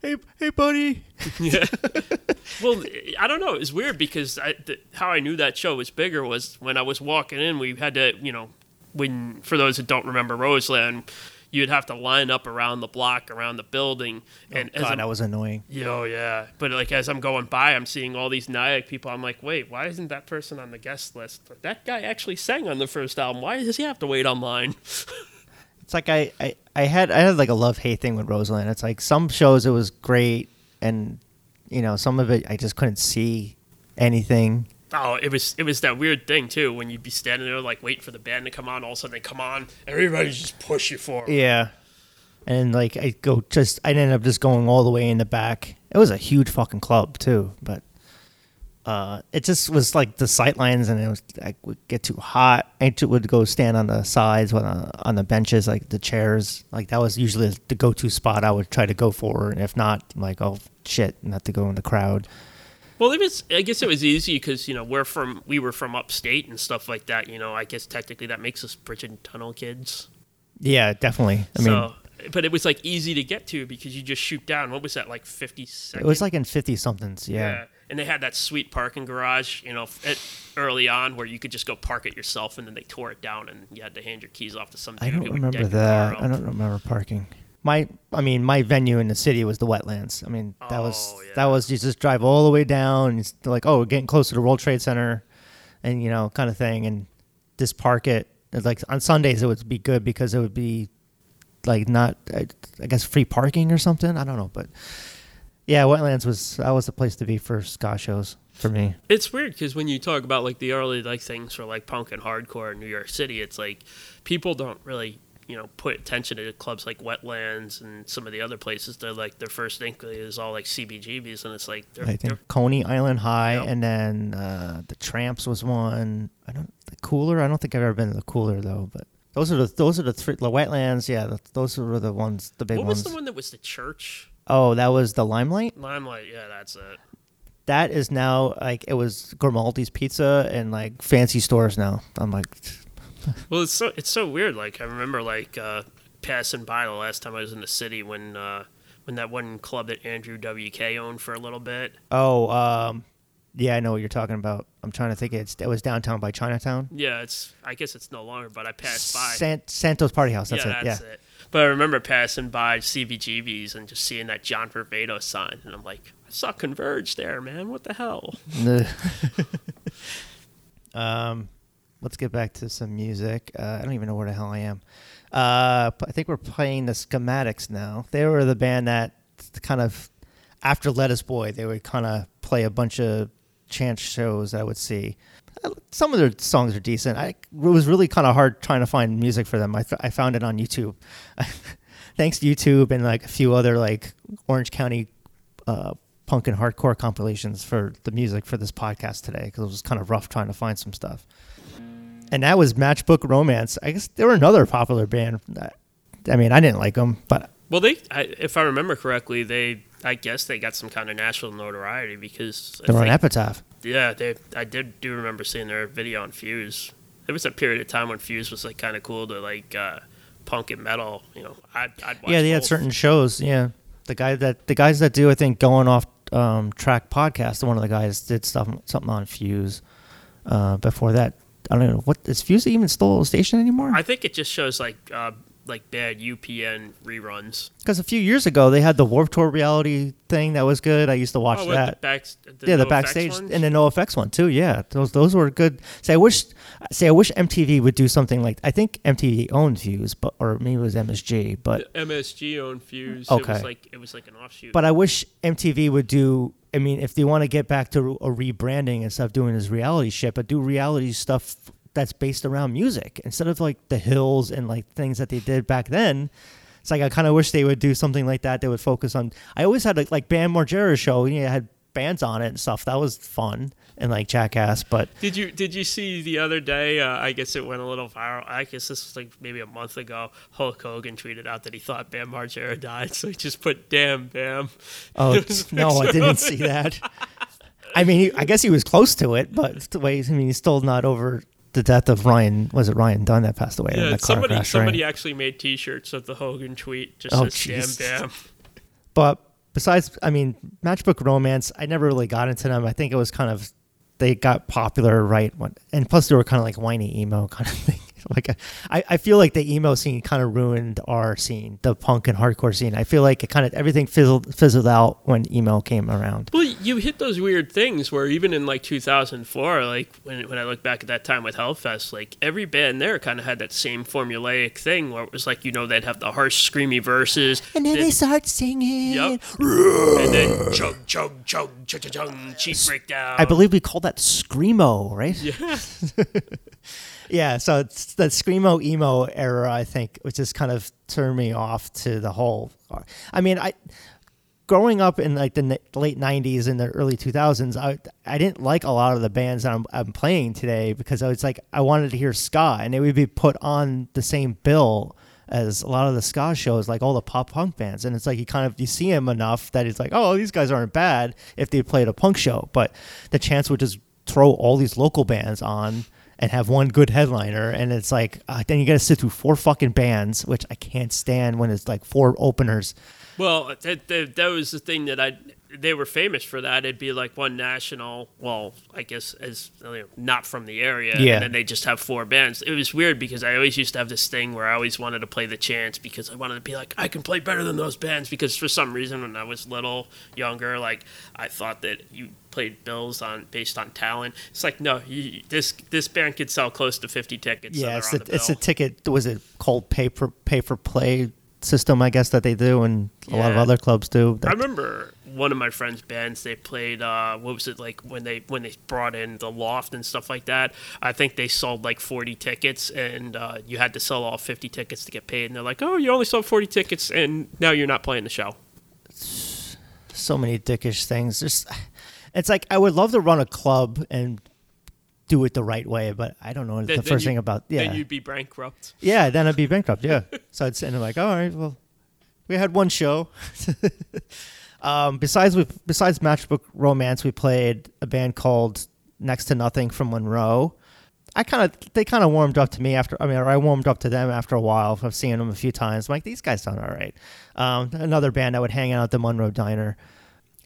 Hey, hey, buddy. Yeah. well, I don't know. It was weird because I, th- how I knew that show was bigger was when I was walking in. We had to, you know, when for those that don't remember Roseland, you'd have to line up around the block, around the building, oh, and as God, I'm, that was annoying. yo, oh, yeah. But like as I'm going by, I'm seeing all these Nyack people. I'm like, wait, why isn't that person on the guest list? That guy actually sang on the first album. Why does he have to wait online? It's like I, I, I had I had like a love hate thing with Roseland. It's like some shows it was great, and you know some of it I just couldn't see anything. Oh, it was it was that weird thing too when you'd be standing there like waiting for the band to come on. All of a sudden they come on, everybody just push you forward. Yeah, and like I go just I ended up just going all the way in the back. It was a huge fucking club too, but uh, it just was like the sight lines, and it was I would get too hot. I would go stand on the sides when, uh, on the benches, like the chairs. Like that was usually the go-to spot I would try to go for, and if not, I'm like oh shit, not to go in the crowd. Well, it was. I guess it was easy because you know we're from we were from upstate and stuff like that. You know, I guess technically that makes us Bridge and Tunnel kids. Yeah, definitely. I mean, so, but it was like easy to get to because you just shoot down. What was that like fifty seconds? it was like in fifty somethings. Yeah. And they had that sweet parking garage, you know, at, early on where you could just go park it yourself, and then they tore it down, and you had to hand your keys off to some. I don't remember that. I don't remember parking. My, I mean, my venue in the city was the wetlands. I mean, that was Oh, yeah. that was you just drive all the way down. And it's like, oh, we're getting close to the World Trade Center, and you know, kind of thing, and just park it. It's Like on Sundays, it would be good because it would be like not, I, I guess, free parking or something. I don't know, but yeah, wetlands was that was the place to be for ska shows for me. It's weird because when you talk about like the early like things for like punk and hardcore in New York City, it's like people don't really you know put attention to clubs like Wetlands and some of the other places. They're like their first inkling is all like CBGBs, and it's like they're, I they're Coney Island High, and then uh, the Tramps was one. I don't the Cooler. I don't think I've ever been to the Cooler though, but those are the those are the three the wetlands. Yeah, the, those were the ones, the big what ones. was the one that was the church Oh, that was the Limelight. limelight? Yeah, that's it. That is now like it was Grimaldi's Pizza and like fancy stores now. I'm like, Well, it's so it's so weird. Like I remember like uh, passing by the last time I was in the city when uh, when that one club that Andrew WK owned for a little bit. oh, um, yeah, I know what you're talking about. I'm trying to think. It's it was downtown by Chinatown. Yeah, it's I guess it's no longer, but I passed by. San, Santos Party House. That's yeah, it. that's yeah. it. But I remember passing by CBGB's and just seeing that John Varvatos sign, and I'm like, I saw Converge there, man. What the hell? um, let's get back to some music. Uh, I don't even know where the hell I am. Uh, I think we're playing the Schematics now. They were the band that kind of after Lettuce Boy, they would kind of play a bunch of chance shows I would see. Some of their songs are decent. I, it was really kind of hard trying to find music for them. I, th- I found it on YouTube. Thanks to YouTube and like a few other like Orange County uh, punk and hardcore compilations for the music for this podcast today because it was kind of rough trying to find some stuff. And that was Matchbook Romance. I guess they were another popular band. I- I mean, I didn't like them, but Well, they, I, if I remember correctly, they I guess they got some kind of national notoriety because They were on Epitaph. Yeah, they I did do remember seeing their video on Fuse. There was a period of time when Fuse was like kind of cool to like uh, punk and metal. You know, I'd, I'd Yeah, they had certain shows. Yeah, the guy that the guys that do I think going off um, track podcast. One of the guys did stuff something on Fuse. Uh, before that, I don't know what is Fuse even still a station anymore? I think it just shows like uh, like bad UPN reruns. Because a few years ago they had the Warp Tour reality thing that was good. I used to watch oh, that. the back, yeah, the NoFX backstage ones? and the NoFX one too. Yeah, those those were good. Say, I wish, say, I wish MTV would do something like. I think MTV owned Fuse, but or maybe it was MSG, but The MSG owned Fuse. It Okay. was like it was like an offshoot. But I wish MTV would do. I mean, if they want to get back to a rebranding and stuff, doing this reality shit, but do reality stuff that's based around music instead of like the hills and like things that they did back then. It's like I kind of wish they would do something like that. They would focus on. I always had like, like Bam Margera show. You know, had bands on it and stuff. That was fun and like Jackass. But Did you did you see the other day? Uh, I guess it went a little viral. I guess this was like maybe a month ago. Hulk Hogan tweeted out that he thought Bam Margera died, so he just put "Damn Bam." oh no, I didn't see that. I mean, he, I guess he was close to it, but the way I mean, he's still not over the death of Ryan. Was it Ryan Dunn that passed away in Yeah, the car somebody crash? somebody right? actually made T-shirts of the Hogan tweet. Just Oh, says jeez. "Damn But besides, I mean, Matchbook Romance, I never really got into them. I think it was kind of they got popular right when, and plus they were kind of like whiny emo kind of thing. Like I, I feel like the emo scene kind of ruined our scene, the punk and hardcore scene. I feel like it kind of everything fizzled fizzled out when emo came around. Well, you hit those weird things where even in like 2004, like when when I look back at that time with Hellfest, like every band there kind of had that same formulaic thing where it was like you know they'd have the harsh, screamy verses, And then then- they start singing. Yep. and then chug chug chug chug chug chug cheap breakdown. I believe we call that screamo, right? Yeah. Yeah, so it's the screamo emo era, I think, which just kind of turned me off to the whole. I mean, I growing up in like the late '90s and the early 2000s, I I didn't like a lot of the bands that I'm, I'm playing today because I was like I wanted to hear ska, and it would be put on the same bill as a lot of the ska shows, like all the pop punk bands, and it's like you kind of you see him enough that it's like, oh, these guys aren't bad if they played a punk show, but the chance would just throw all these local bands on and have one good headliner and it's like uh, then you got to sit through four fucking bands which i can't stand when it's like four openers Well, that, that, that was the thing that I. They were famous for that. It'd be like one national. Well, I guess as you know, not from the area. Yeah. And then they just have four bands. It was weird because I always used to have this thing where I always wanted to play the chance because I wanted to be like I can play better than those bands because for some reason when I was little, younger, like I thought that you played bills on based on talent. It's like no, you, this this band could sell close to fifty tickets. yeah it's on the, the it's a ticket was it called pay for pay for play system i guess that they do and a lot of other clubs do I remember one of my friends' bands. They played. Uh, what was it like when they when they brought in the loft and stuff like that? I think they sold like forty tickets, and uh, you had to sell all fifty tickets to get paid. And they're like, "Oh, you only sold forty tickets, and now you're not playing the show." so many dickish things just it's like i would love to run a club and do it the right way but i don't know Then- the first you- thing about yeah Then you'd be bankrupt. Yeah, then I'd be bankrupt. Yeah. so I'd sit and like, all right, well, we had one show. um, besides, we besides Matchbook Romance, we played a band called Next to Nothing from Monroe. I kind of they kind of warmed up to me after. I mean, I warmed up to them after a while. I've seen them a few times. I'm like, these guys sound all right. Um, another band that would hang out at the Monroe Diner,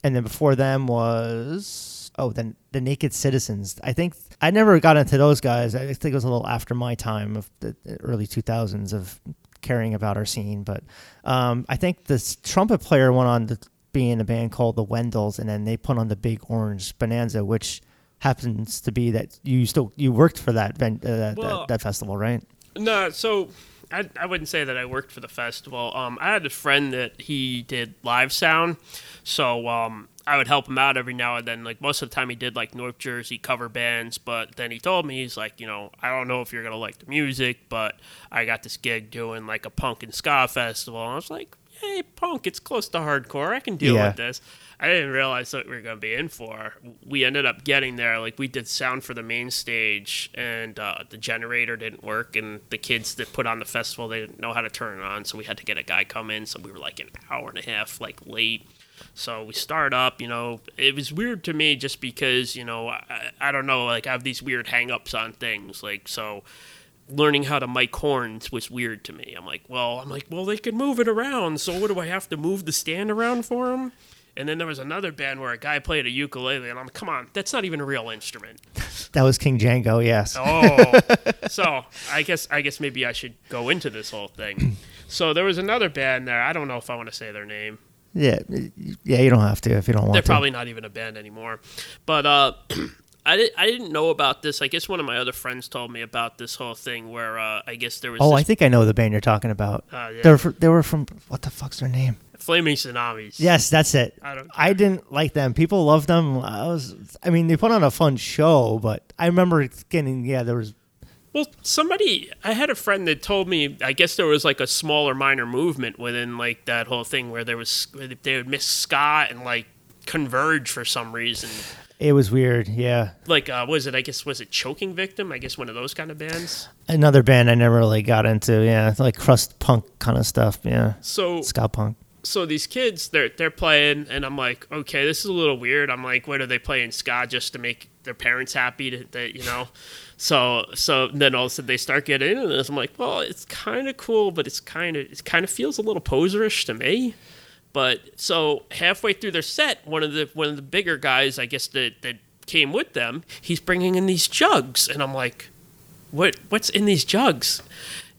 and then before them was oh, then the Naked Citizens. I think I never got into those guys. I think it was a little after my time of the the early 2000s of caring about our scene. But um, I think this trumpet player went on to be in a band called the Wendells, and then they put on the Big Orange Bonanza, which happens to be that you still you worked for that uh, that, Well- that, that festival, right? No, so I, I wouldn't say that I worked for the festival. Um, I had a friend that he did live sound, so um, I would help him out every now and then. Like most of the time, he did like North Jersey cover bands, but then he told me he's like, you know, I don't know if you're gonna like the music, but I got this gig doing like a punk and ska festival, and I was like, hey, punk, it's close to hardcore. I can deal Yeah. with this. I didn't realize what we were going to be in for. We ended up getting there. Like, we did sound for the main stage, and uh, the generator didn't work. And the kids that put on the festival, they didn't know how to turn it on. So we had to get a guy come in. So we were like an hour and a half, like, late. So we start up, you know, it was weird to me just because, you know, I, I don't know, like I have these weird hang-ups on things. Like, so learning how to mic horns was weird to me. I'm like, well, I'm like, well, they can move it around. So what do I have to move the stand around for them? And then there was another band where a guy played a ukulele, and I'm like, come on, that's not even a real instrument. That was King Django, yes. Oh, so I guess I guess maybe I should go into this whole thing. So there was another band there. I don't know if I want to say their name. Yeah, yeah. You don't have to if you don't want to They're to. probably not even a band anymore. But uh, I did I didn't know about this. I guess one of my other friends told me about this whole thing where uh, I guess there was Oh, this, I think I know the band you're talking about. Uh, yeah. They were fr- they were from what the fuck's their name? Flaming Tsunamis. Yes, that's it. I don't I didn't like them. People loved them. I was. I mean, they put on a fun show, but I remember getting. Yeah, there was. Well, somebody, I had a friend that told me, I guess there was like a smaller minor movement within like that whole thing where there was, where they would miss ska and like converge for some reason. It was weird. Yeah, Like, uh, was it, I guess, was it Choking Victim? I guess one of those kind of bands. another band I never really got into. Yeah, it's like crust punk kind of stuff. Yeah, So, ska punk. so these kids, they're, they're playing, and I'm like, okay, this is a little weird. I'm like, what are they playing ska just to make their parents happy to, that, you know? So, so then all of a sudden they start getting into this. I'm like, well, it's kind of cool, but it's kind of, it kind of feels a little poserish to me. But so halfway through their set, one of the one of the bigger guys, I guess that that came with them, he's bringing in these jugs, and I'm like, what what's in these jugs?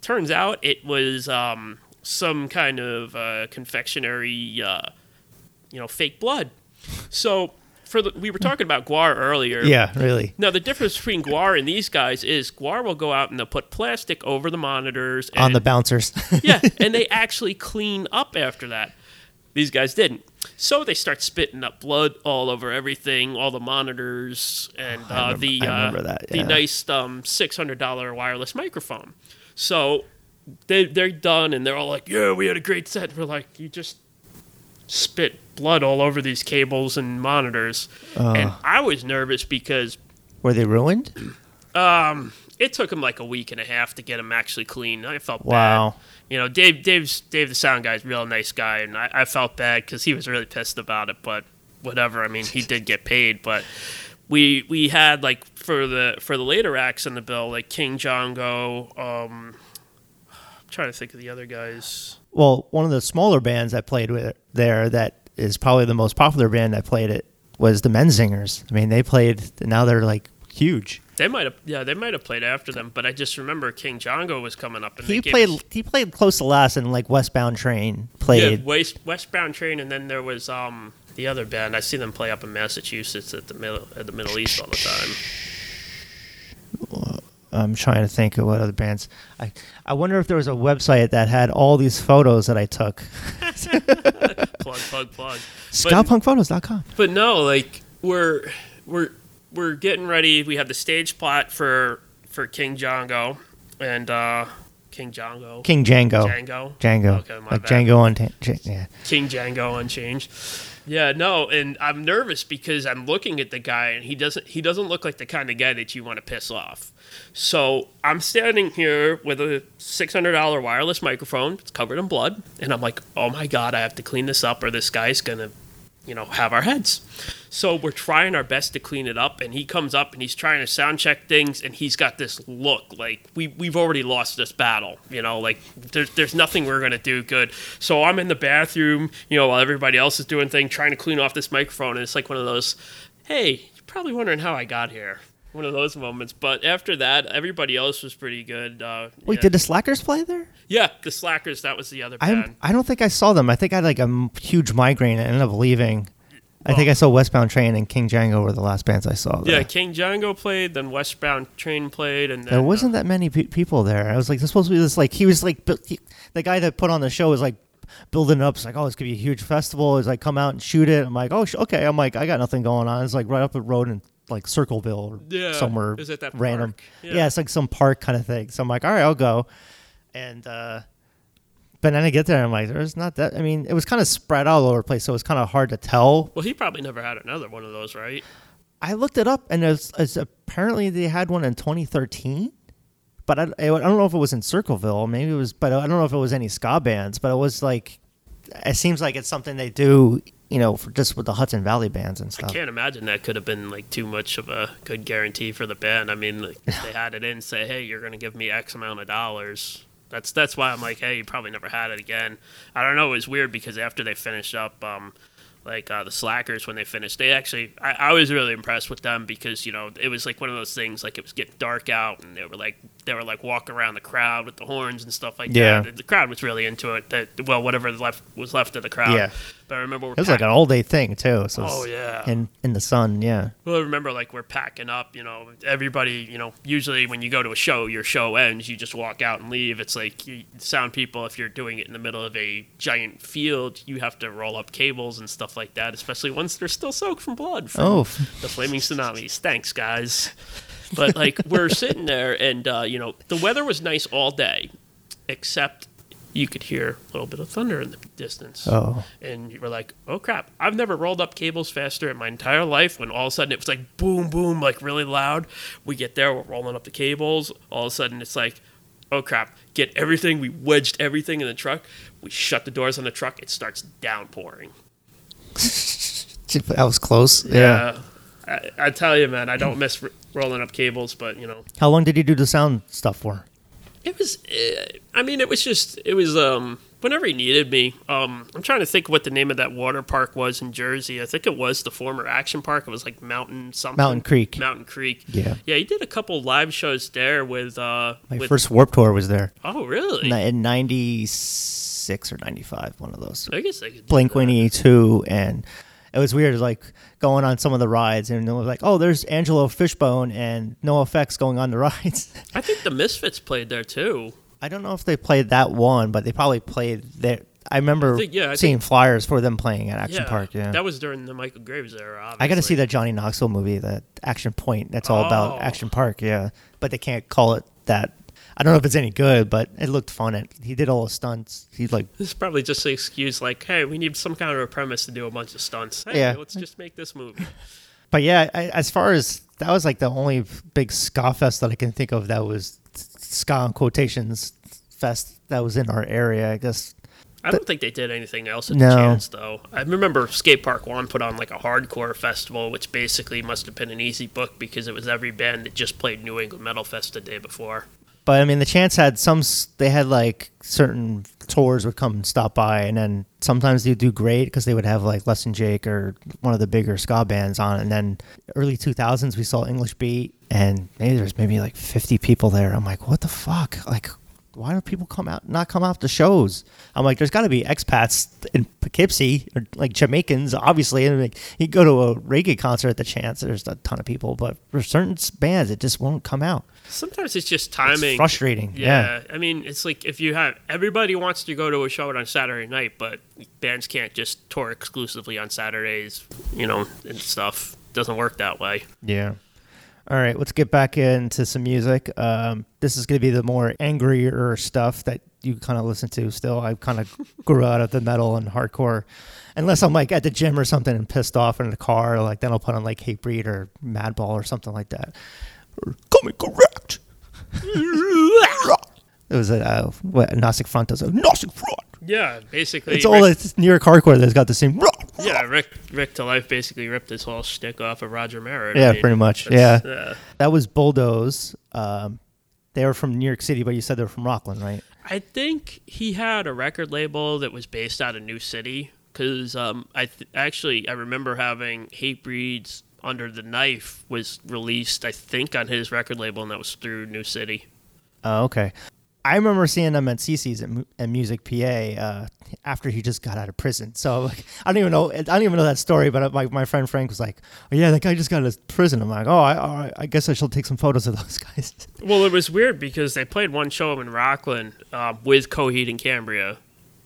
Turns out it was um, some kind of uh, confectionery, uh, you know, fake blood. So for the, we were talking about GWAR earlier. Yeah, really. Now the difference between GWAR and these guys is GWAR will go out and they'll put plastic over the monitors and On the bouncers. yeah, and they actually clean up after that. These guys didn't. So they start spitting up blood all over everything, all the monitors, and uh, remember- the uh, that, the nice um, six hundred dollar wireless microphone. So they they're done, and they're all like, "Yeah, we had a great set." We're like, "You just spit blood all over these cables and monitors," and I was nervous because Were they ruined? um, it took him like a week and a half to get him actually clean. I felt Wow. bad. You know, Dave, Dave's Dave, the sound guy's a real nice guy, and I, I felt bad because he was really pissed about it. But whatever. I mean, he did get paid, but we we had like for the for the later acts in the bill, like King Django. Um, I'm trying to think of the other guys. Well, one of the smaller bands I played with there that is probably the most popular band I played it was the Menzingers. I mean, they played. Now they're like huge. They might have, yeah, they might have played after them, but I just remember King Django was coming up, and He played. us- He played close to last, and like Westbound Train Yeah, played. West, Westbound Train, and then there was um the other band. I see them play up in Massachusetts at the middle at the Middle East all the time. I'm trying to think of what other bands. I I wonder if there was a website that had all these photos that I took. Plug, plug, plug. Scoutpunkphotos.com. But no, like we're we're we're getting ready. We have the stage plot for for King Django and uh King Django. King Django. Django. Django. Okay, my like bad. Django on. Ta- J- yeah. King Django Unchanged. Yeah, no, and I'm nervous because I'm looking at the guy and he doesn't he doesn't look like the kind of guy that you want to piss off. So I'm standing here with a six hundred dollar wireless microphone. It's covered in blood, and I'm like, oh my god, I have to clean this up, or this guy's gonna, you know, have our heads. So we're trying our best to clean it up, and he comes up and he's trying to sound check things, and he's got this look like we we've already lost this battle. You know, like there's there's nothing we're gonna do good. So I'm in the bathroom, you know, while everybody else is doing thing, trying to clean off this microphone, and it's like one of those, hey, you're probably wondering how I got here. One of those moments, but after that, everybody else was pretty good. Uh, Wait, yeah. did the Slackers play there? yeah, the Slackers. That was the other I band. I don't think I saw them. I think I had like a m- huge migraine and ended up leaving. I think I saw Westbound Train and King Django were the last bands I saw. There. Yeah, King Django played, then Westbound Train played, and then, There wasn't uh, that many pe- people there. I was like, this supposed to be this like he was like bu- he, the guy that put on the show was like building up. It's like, oh, it's gonna be a huge festival. It's like come out and shoot it. I'm like, oh, sh- okay. I'm like, I got nothing going on. It's like right up the road in like Circleville or Yeah, somewhere is it that random. Yeah. Yeah. it's like some park kind of thing. So I'm like, all right, I'll go. And uh but then I get there, and I'm like, there's not that. I mean, it was kind of spread all over the place, so it was kind of hard to tell Well, he probably never had another one of those, right? I looked it up, and it's, it's apparently they had one in 2013. But I, I don't know if it was in Circleville. Maybe it was, but I don't know if it was any ska bands. But it was like, it seems like it's something they do you know, for just with the Hudson Valley bands and stuff. I can't imagine that could have been like too much of a good guarantee for the band. I mean, like, if they had it in, say, hey, you're going to give me X amount of dollars. That's that's why I'm like, hey, you probably never had it again. I don't know. It was weird because after they finished up, um, like uh, the Slackers when they finished, they actually I, I was really impressed with them because you know it was like one of those things like it was getting dark out and they were like they were like walking around the crowd with the horns and stuff like Yeah. that. The crowd was really into it. That well, whatever left was left of the crowd. Yeah. But I remember we're It was like an all day thing too. So Oh, yeah. in in the sun, yeah. Well, I remember like we're packing up, you know, everybody, you know, usually when you go to a show, your show ends, you just walk out and leave. It's like you, sound people, if you're doing it in the middle of a giant field, you have to roll up cables and stuff like that, especially once they're still soaked from blood from Oh, the flaming tsunamis. Thanks, guys. But like we're sitting there, and uh, you know, the weather was nice all day, except you could hear a little bit of thunder in the distance oh, and you were like, "Oh crap! I've never rolled up cables faster in my entire life." When all of a sudden it was like boom, boom, like really loud. We get there, we're rolling up the cables. All of a sudden it's like, "Oh crap!" Get everything. We wedged everything in the truck. We shut the doors on the truck. It starts downpouring. that was close. Yeah. I, I tell you, man, I don't miss r- rolling up cables, but you know, How long did you do the sound stuff for? It was. Uh, I mean, it was just. It was. Um. Whenever he needed me. Um. I'm trying to think what the name of that water park was in Jersey. I think it was the former Action Park. It was like Mountain something. Mountain Creek. Mountain Creek. Yeah. Yeah. He did a couple live shows there with. Uh. My with, first Warp Tour was there Oh really? In '96 or '95, one of those. I guess I could. Blink that. 182, and it was weird. Like going on some of the rides, and it was like, oh, there's Angelo Fishbone and NOFX going on the rides. I think the Misfits played there too. I don't know if they played that one, but they probably played there. I remember I think- yeah, I seeing flyers for them playing at Action yeah. Park. Yeah, That was during the Michael Graves era. I got to see that Johnny Knoxville movie, the Action Point. That's all Oh. about Action Park. Yeah, but they can't call it that. I don't know if it's any good, but it looked fun. It, he did all the stunts. He's like, This is probably just an excuse, like, hey, we need some kind of a premise to do a bunch of stunts. Hey, Yeah. let's just make this movie. but yeah. I, as far as that was like the only big ska fest that I can think of that was ska in quotations fest that was in our area. I guess I don't think they did anything else at No. the chance, though. I remember Skate Park One put on like a hardcore festival, which basically must have been an easy book because it was every band that just played New England Metal Fest the day before. But I mean, the chance had some. They had like certain tours would come and stop by, and then sometimes they'd do great because they would have like Less Than Jake or one of the bigger ska bands on. And then early two thousands, we saw English Beat, and maybe there's maybe like fifty people there. I'm like, what the fuck? Like, why don't people come out not come out to shows? I'm like, there's got to be expats in Poughkeepsie or like Jamaicans, obviously. And like, you go to a reggae concert at the Chance, there's a ton of people, but for certain bands, it just won't come out. Sometimes it's just It's timing. frustrating. yeah. Yeah, I mean, it's like if you have everybody wants to go to a show on Saturday night, but bands can't just tour exclusively on Saturdays, you know, and stuff. Doesn't work that way. Yeah. All right, let's get back into some music. Um, this is going to be the more angrier stuff that you kind of listen to still. I kind of grew out of the metal and hardcore. Unless I'm like at the gym or something and pissed off in the car, like then I'll put on like Hatebreed or Madball or something like that. Or Coming correct. it was a uh, what Gnostic Front does. Agnostic Front. Yeah, basically. It's all Rick, it's New York hardcore that's got the same. Yeah, Rick Rick Ta Life basically ripped his whole shtick off of Roger Miret. I Yeah, mean, pretty much. Yeah. uh, That was Bulldoze. Um, they were from New York City, but you said they were from Rockland, right? I think he had a record label that was based out of New City because um, I th- actually I remember having Hatebreed's Under the Knife was released I think on his record label and that was through New City. Oh, okay. I remember seeing them at CC's at, at Music PA uh, after he just got out of prison. So like, I don't even know. I don't even know that story. But my, my friend Frank was like, "Oh yeah, that guy just got out of prison." I'm like, "Oh, I, I guess I shall take some photos of those guys." Well, it was weird because they played one show in Rockland uh, with Coheed and Cambria.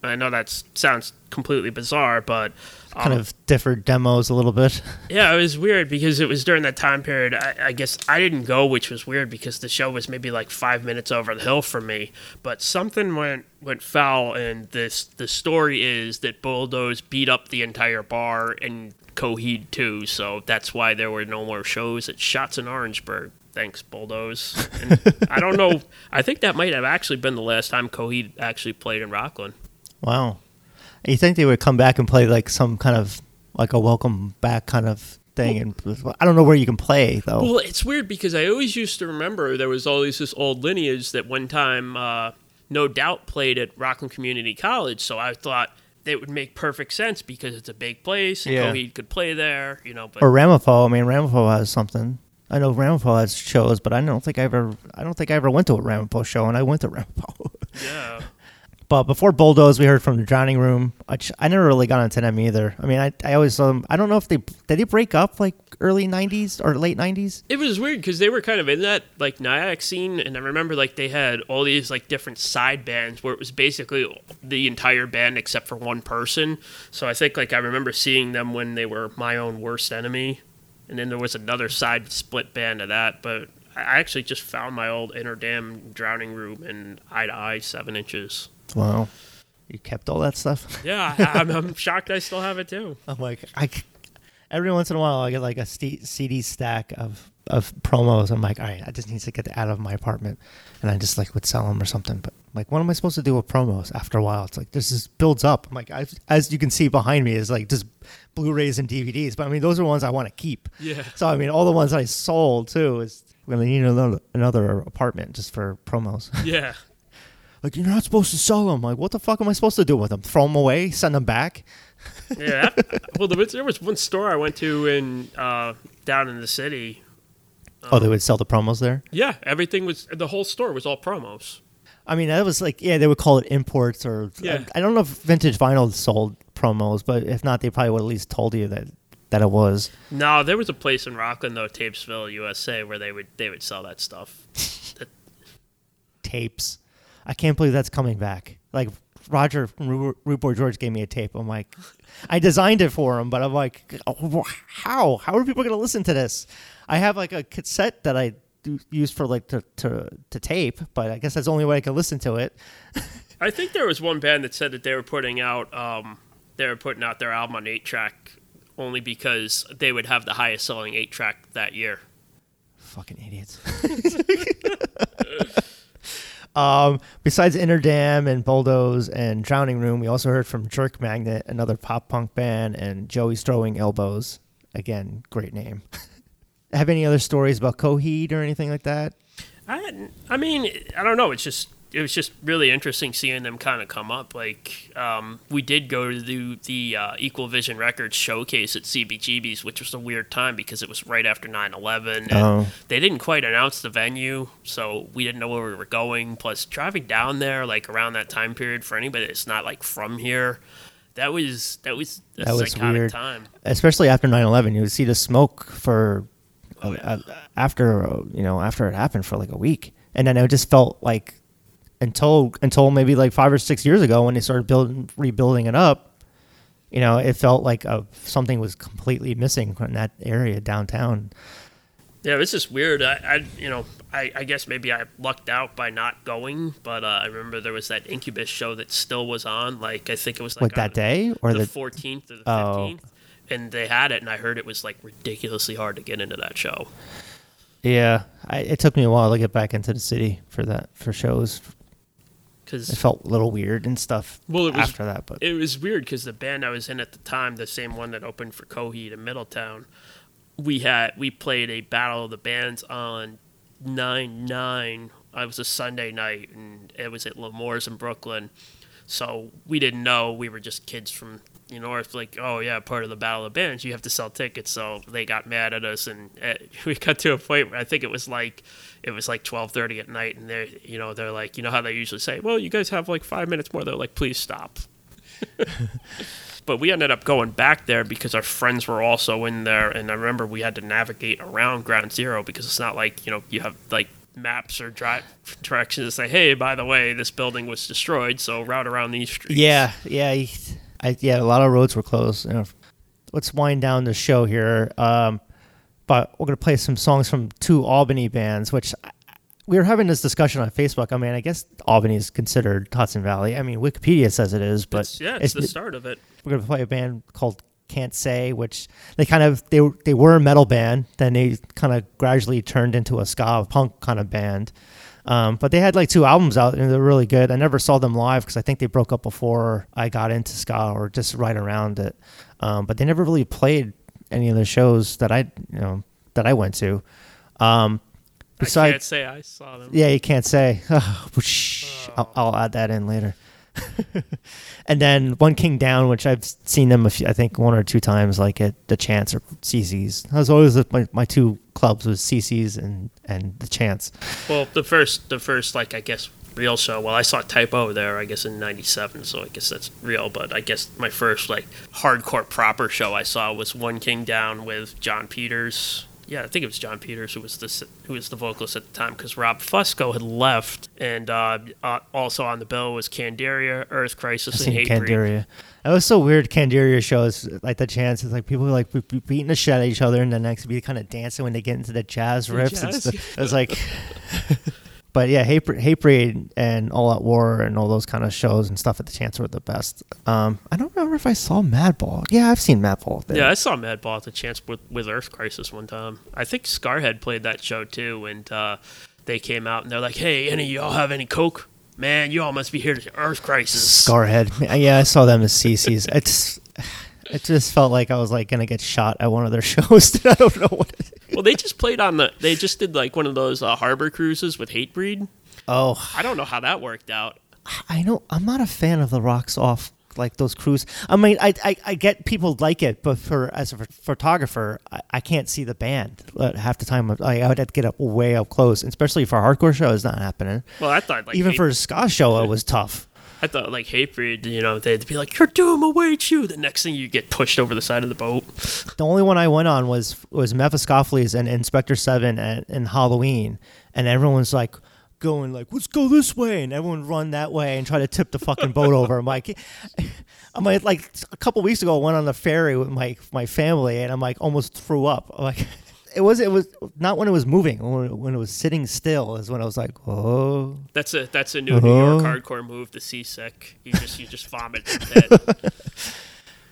I know that sounds completely bizarre, but um, kind of differed demos a little bit. Yeah, it was weird because it was during that time period. I, I guess I didn't go, which was weird because the show was maybe like five minutes over the hill from me. But something went went foul, and this the story is that Bulldoze beat up the entire bar and Coheed too. So that's why there were no more shows at Shots in Orangeburg. Thanks, Bulldoze. And I don't know. I think that might have actually been the last time Coheed actually played in Rockland. Wow. You think they would come back and play like some kind of like a welcome back kind of thing. And I don't know where you can play though. Well, it's weird because I always used to remember there was always this old lineage that one time uh, No Doubt played at Rockland Community College. So I thought it would make perfect sense because it's a big place and Yeah. Coheed could play there, you know. But or Ramapo. I mean, Ramapo has something. I know Ramapo has shows, but I don't think I ever. I don't think I ever went to a Ramapo show, and I went to Ramapo. yeah, But before Bulldoze, we heard from the Drowning Room. Which I never really got into them either. I mean, I, I always saw them. I don't know if they did they break up like early '90s or late '90s. it was weird because they were kind of in that like Nyack scene, and I remember like they had all these like different side bands where it was basically the entire band except for one person. So I think like I remember seeing them when they were my own worst enemy, and then there was another side split band of that. But I actually just found my old Inner Dam Drowning Room and Eye to Eye Seven Inches. Wow, you kept all that stuff. Yeah, I, I'm, I'm shocked I still have it too. I'm like, I c- every once in a while I get like a st- CD stack of of promos. I'm like, all right, I just need to get out of my apartment, and I just like would sell them or something. But I'm like, what am I supposed to do with promos? After a while, it's like this just builds up. I'm like, I, as you can see behind me is like just Blu-rays and DVDs. But I mean, those are ones I want to keep. Yeah. So I mean, all the ones I sold too is I'm gonna need another another apartment just for promos. Yeah. like you're not supposed to sell them. Like what the fuck am I supposed to do with them? Throw them away? Send them back? Yeah. well, there was, there was one store I went to in uh, down in the city. oh, they would sell the promos there. Yeah, everything was the whole store was all promos. I mean, that was like, yeah, they would call it imports or Yeah. I, I don't know if vintage vinyl sold promos, but if not, they probably would at least told you that that it was. No, there was a place in Rockland though, Tapesville, USA, where they would they would sell that stuff. tapes. I can't believe that's coming back. Like Roger from Ru- Root Boy George gave me a tape. I'm like, I designed it for him, but I'm like, oh, how? How are people going to listen to this? I have like a cassette that I do, use for like to, to to tape, but I guess that's the only way I can listen to it. I think there was one band that said that they were putting out um, they were putting out their album on eight track only because they would have the highest selling eight track that year. Fucking idiots. um, besides Inner Dam and Bulldoze and Drowning Room, we also heard from Jerk Magnet, another pop punk band, and Joey's Throwing Elbows. Again, great name. Have any other stories about Coheed or anything like that? I, I mean, I don't know. It's just it was just really interesting seeing them kind of come up. Like um, we did go to the the uh, Equal Vision Records showcase at CBGB's, which was a weird time because it was right after 9/11. And Oh. They didn't quite announce the venue, so we didn't know where we were going. Plus, driving down there like around that time period for anybody that's not like from here, that was that was a That was weird. time. Especially after 9/11, you would see the smoke for Oh, uh, yeah. uh, after uh, you know after it happened for like a week, and then it just felt like until until maybe like five or six years ago when they started building rebuilding it up, you know, it felt like uh, something was completely missing in that area downtown. Yeah, it's just weird. I, I you know, I, I guess maybe I lucked out by not going, but uh, I remember there was that Incubus show that still was on. Like I think it was like that day or the the fourteenth or the Oh. fifteenth, and they had it, and I heard it was like ridiculously hard to get into that show. yeah, I, it took me a while to get back into the city for that for shows. It felt a little weird and stuff Well, it was- after that, but it was weird because the band I was in at the time, the same one that opened for Coheed in Middletown, we had we played a battle of the bands on nine nine. It was a Sunday night, and it was at L'Amour's in Brooklyn. So we didn't know we were just kids from you know, it's like, oh yeah, part of the battle of bands, you have to sell tickets. So they got mad at us, and uh, we got to a point where I think it was like, it was like twelve thirty at night, and they're, you know, they're like, you know how they usually say, well, you guys have like five minutes more. They're like, please stop. but we ended up going back there because our friends were also in there, and I remember we had to navigate around Ground Zero because it's not like you know you have like maps or drive directions to say, hey, by the way, this building was destroyed, so route around these streets. Yeah, yeah, I, yeah. A lot of roads were closed. You know, let's wind down the show here. Um, but we're gonna play some songs from two Albany bands, which I- we were having this discussion on Facebook. I mean, I guess Albany is considered Hudson Valley. I mean, Wikipedia says it is, but It's- yeah, it's, the start of it. we're gonna play a band called Can't Say, which they kind of they were- they were a metal band, then they kind of gradually turned into a ska punk kind of band. Um, but they had like two albums out and they're really good. I never saw them live because I think they broke up before I got into ska or just right around it. um, but they never really played any of the shows that I you know that I went to. Um, I besides, can't say I saw them. yeah, you can't say. Whoosh. I'll, I'll add that in later. and then One King Down, which I've seen them, few, I think, one or two times, like at the Chance or CC's. That was always my, my two clubs was CC's and, and the Chance. Well, the first, the first, like I guess, real show. Well, I saw Typo there, I guess, in '97, so I guess that's real. But I guess my first like hardcore proper show I saw was One King Down with John Peters. Yeah, I think it was John Peters who was the who was the vocalist at the time because Rob Fusco had left, and uh, uh, also on the bill was Candiria, Earth Crisis, and seen Hatebreed. Candiria. That was so weird. Candiria shows like the chance is like people are like be- be- beating the shit out of each other, and the next be kind of dancing when they get into the jazz riffs. jazz, It's, the- it's like, but yeah, Hate, Hatebreed and All Out War and all those kind of shows and stuff at the chance were the best. Um, I don't remember if I saw Madball. Yeah, I've seen Madball. There. Yeah, I saw Madball at the chance with, with Earth Crisis one time. I think Scarhead played that show too, and uh, they came out and they're like, "Hey, any of y'all have any coke? Man, you all must be here to Earth Crisis." Scarhead. Yeah, I saw them as CC's. It's. It just felt like I was like gonna get shot at one of their shows. I don't know what. It well, they just played on the. They just did like one of those uh, harbor cruises with Hatebreed. Oh, I don't know how that worked out. I know I'm not a fan of the rocks off like those crews. I mean, I, I, I get people like it, but for as a photographer, I, I can't see the band half the time. I, I would have to get up way up close, especially for a hardcore show. It's not happening. Well, I thought like Even Hate- for a ska show, it was tough. I thought like Hatebreed, you know, they'd be like, "Your doom awaits you." The next thing you get pushed over the side of the boat. The only one I went on was was Mephiskapheles and Inspector Seven and, and Halloween, and everyone's like going like, "Let's go this way," and everyone run that way and try to tip the fucking boat over. I'm like, I'm like, like a couple weeks ago, I went on the ferry with my my family, and I'm like almost threw up. I'm like. It was it was not when it was moving when it, was sitting still is when I was like oh That's a that's a new New York Uh-huh. hardcore move. The seasick. You just you just vomit.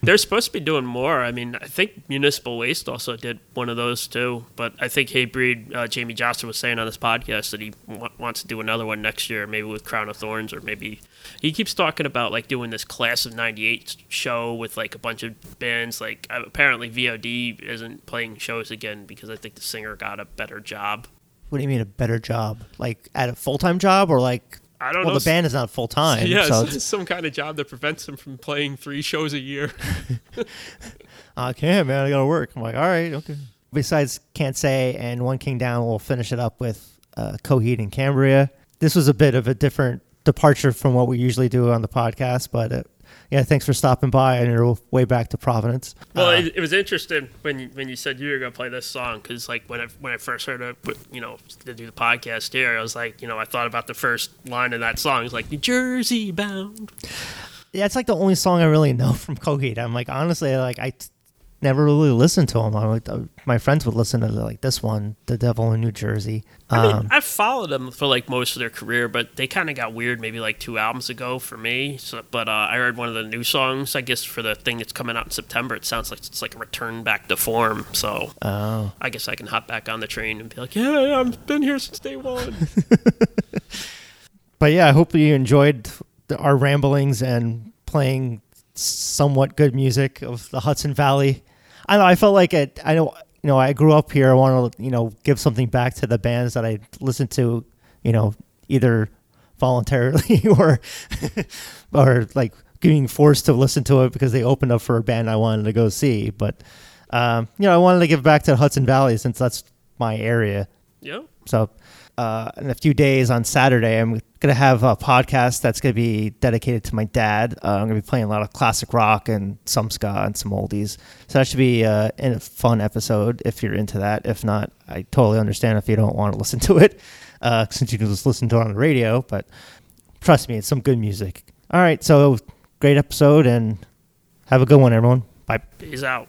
They're supposed to be doing more. I mean, I think Municipal Waste also did one of those too. But I think Hatebreed, uh, Jamey Jasta was saying on this podcast that he w- wants to do another one next year, maybe with Crown of Thorns, or maybe he keeps talking about like doing this Class of '98 show with like a bunch of bands. Like uh, apparently VOD isn't playing shows again because I think the singer got a better job. what do you mean a better job like at a full time job or like I don't well know. the band is not full time Yeah, so it's it's, some kind of job that prevents him from playing three shows a year. I can't, man. I gotta work. I'm like, all right, okay. Besides, can't say and one king down. We'll finish it up with uh, Coheed and Cambria. This was a bit of a different departure from what we usually do on the podcast, but uh, yeah, thanks for stopping by on your way back to Providence. Well, Uh, it, it was interesting when you, when you said you were gonna play this song because like when I when I first heard it, you know, to do the podcast here, I was like, you know, I thought about the first line of that song. It's like New Jersey bound. yeah, it's like the only song I really know from Coheed. I'm like, honestly, like I never really listened to them. I would, uh, my friends would listen to like this one, "The Devil in New Jersey." I mean, Um, I've followed them for like most of their career, but they kind of got weird maybe like two albums ago for me. So, but uh, I heard one of the new songs, I guess, for the thing that's coming out in September. It sounds like it's like a return back to form. So oh, I guess I can hop back on the train and be like, yeah, I've been here since day one. but yeah, I hope you enjoyed the, our ramblings and playing somewhat good music of the Hudson Valley. I know I felt like it. I know you know I grew up here. I want to you know give something back to the bands that I listened to. You know, either voluntarily or or like being forced to listen to it because they opened up for a band I wanted to go see. But um, you know, I wanted to give back to the Hudson Valley since that's my area. yeah. So, uh, in a few days on Saturday, I'm going to have a podcast that's going to be dedicated to my dad. Uh, I'm going to be playing a lot of classic rock and some ska and some oldies. So, that should be uh, a fun episode if you're into that. If not, I totally understand if you don't want to listen to it, uh, since you can just listen to it on the radio. But trust me, it's some good music. All right. So, great episode and have a good one, everyone. Bye. Peace out.